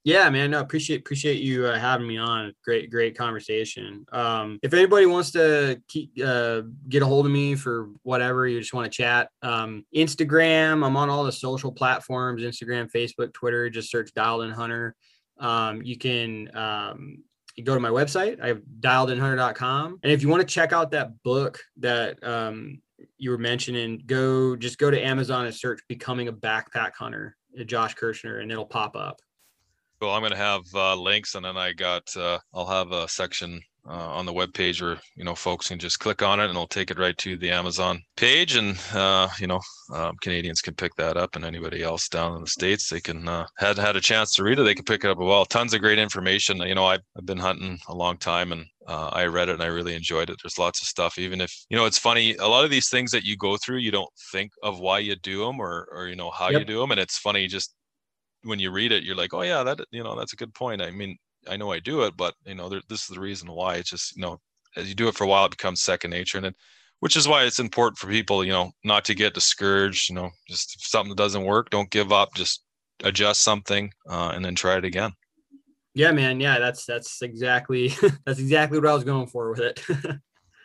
Yeah, man. No, appreciate appreciate you uh, having me on. Great, great conversation. Um, if anybody wants to keep uh, get a hold of me for whatever you just want to chat, um, Instagram. I'm on all the social platforms: Instagram, Facebook, Twitter. Just search Dialed In Hunter. Um, you can um, you go to my website. I have dialedinhunter.com. And if you want to check out that book that um, you were mentioning, go just go to Amazon and search "Becoming a Backpack Hunter," uh, Josh Kirchner, and it'll pop up. Well, I'm going to have uh, links, and then I got uh, I'll have a section uh, on the web page where you know folks can just click on it and it'll take it right to the Amazon page, and uh, you know um, Canadians can pick that up, and anybody else down in the states they can uh, had had a chance to read it, they can pick it up as well. Tons of great information. You know, I've, I've been hunting a long time, and uh, I read it and I really enjoyed it. There's lots of stuff. Even if you know, it's funny. A lot of these things that you go through, you don't think of why you do them or or you know how yep. you do them, and it's funny just when you read it, you're like, oh yeah, that you know that's a good point. I mean, I know I do it, but you know, there, this is the reason why. It's just you know, as you do it for a while, it becomes second nature, and it, which is why it's important for people, you know, not to get discouraged. You know, just if something doesn't work, don't give up. Just adjust something uh, and then try it again. Yeah, man. Yeah, that's that's exactly that's exactly what I was going for with it.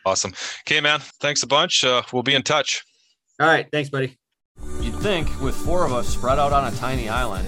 awesome. Okay, man. Thanks a bunch. Uh, we'll be in touch. All right. Thanks, buddy. You'd think, with four of us spread out on a tiny island,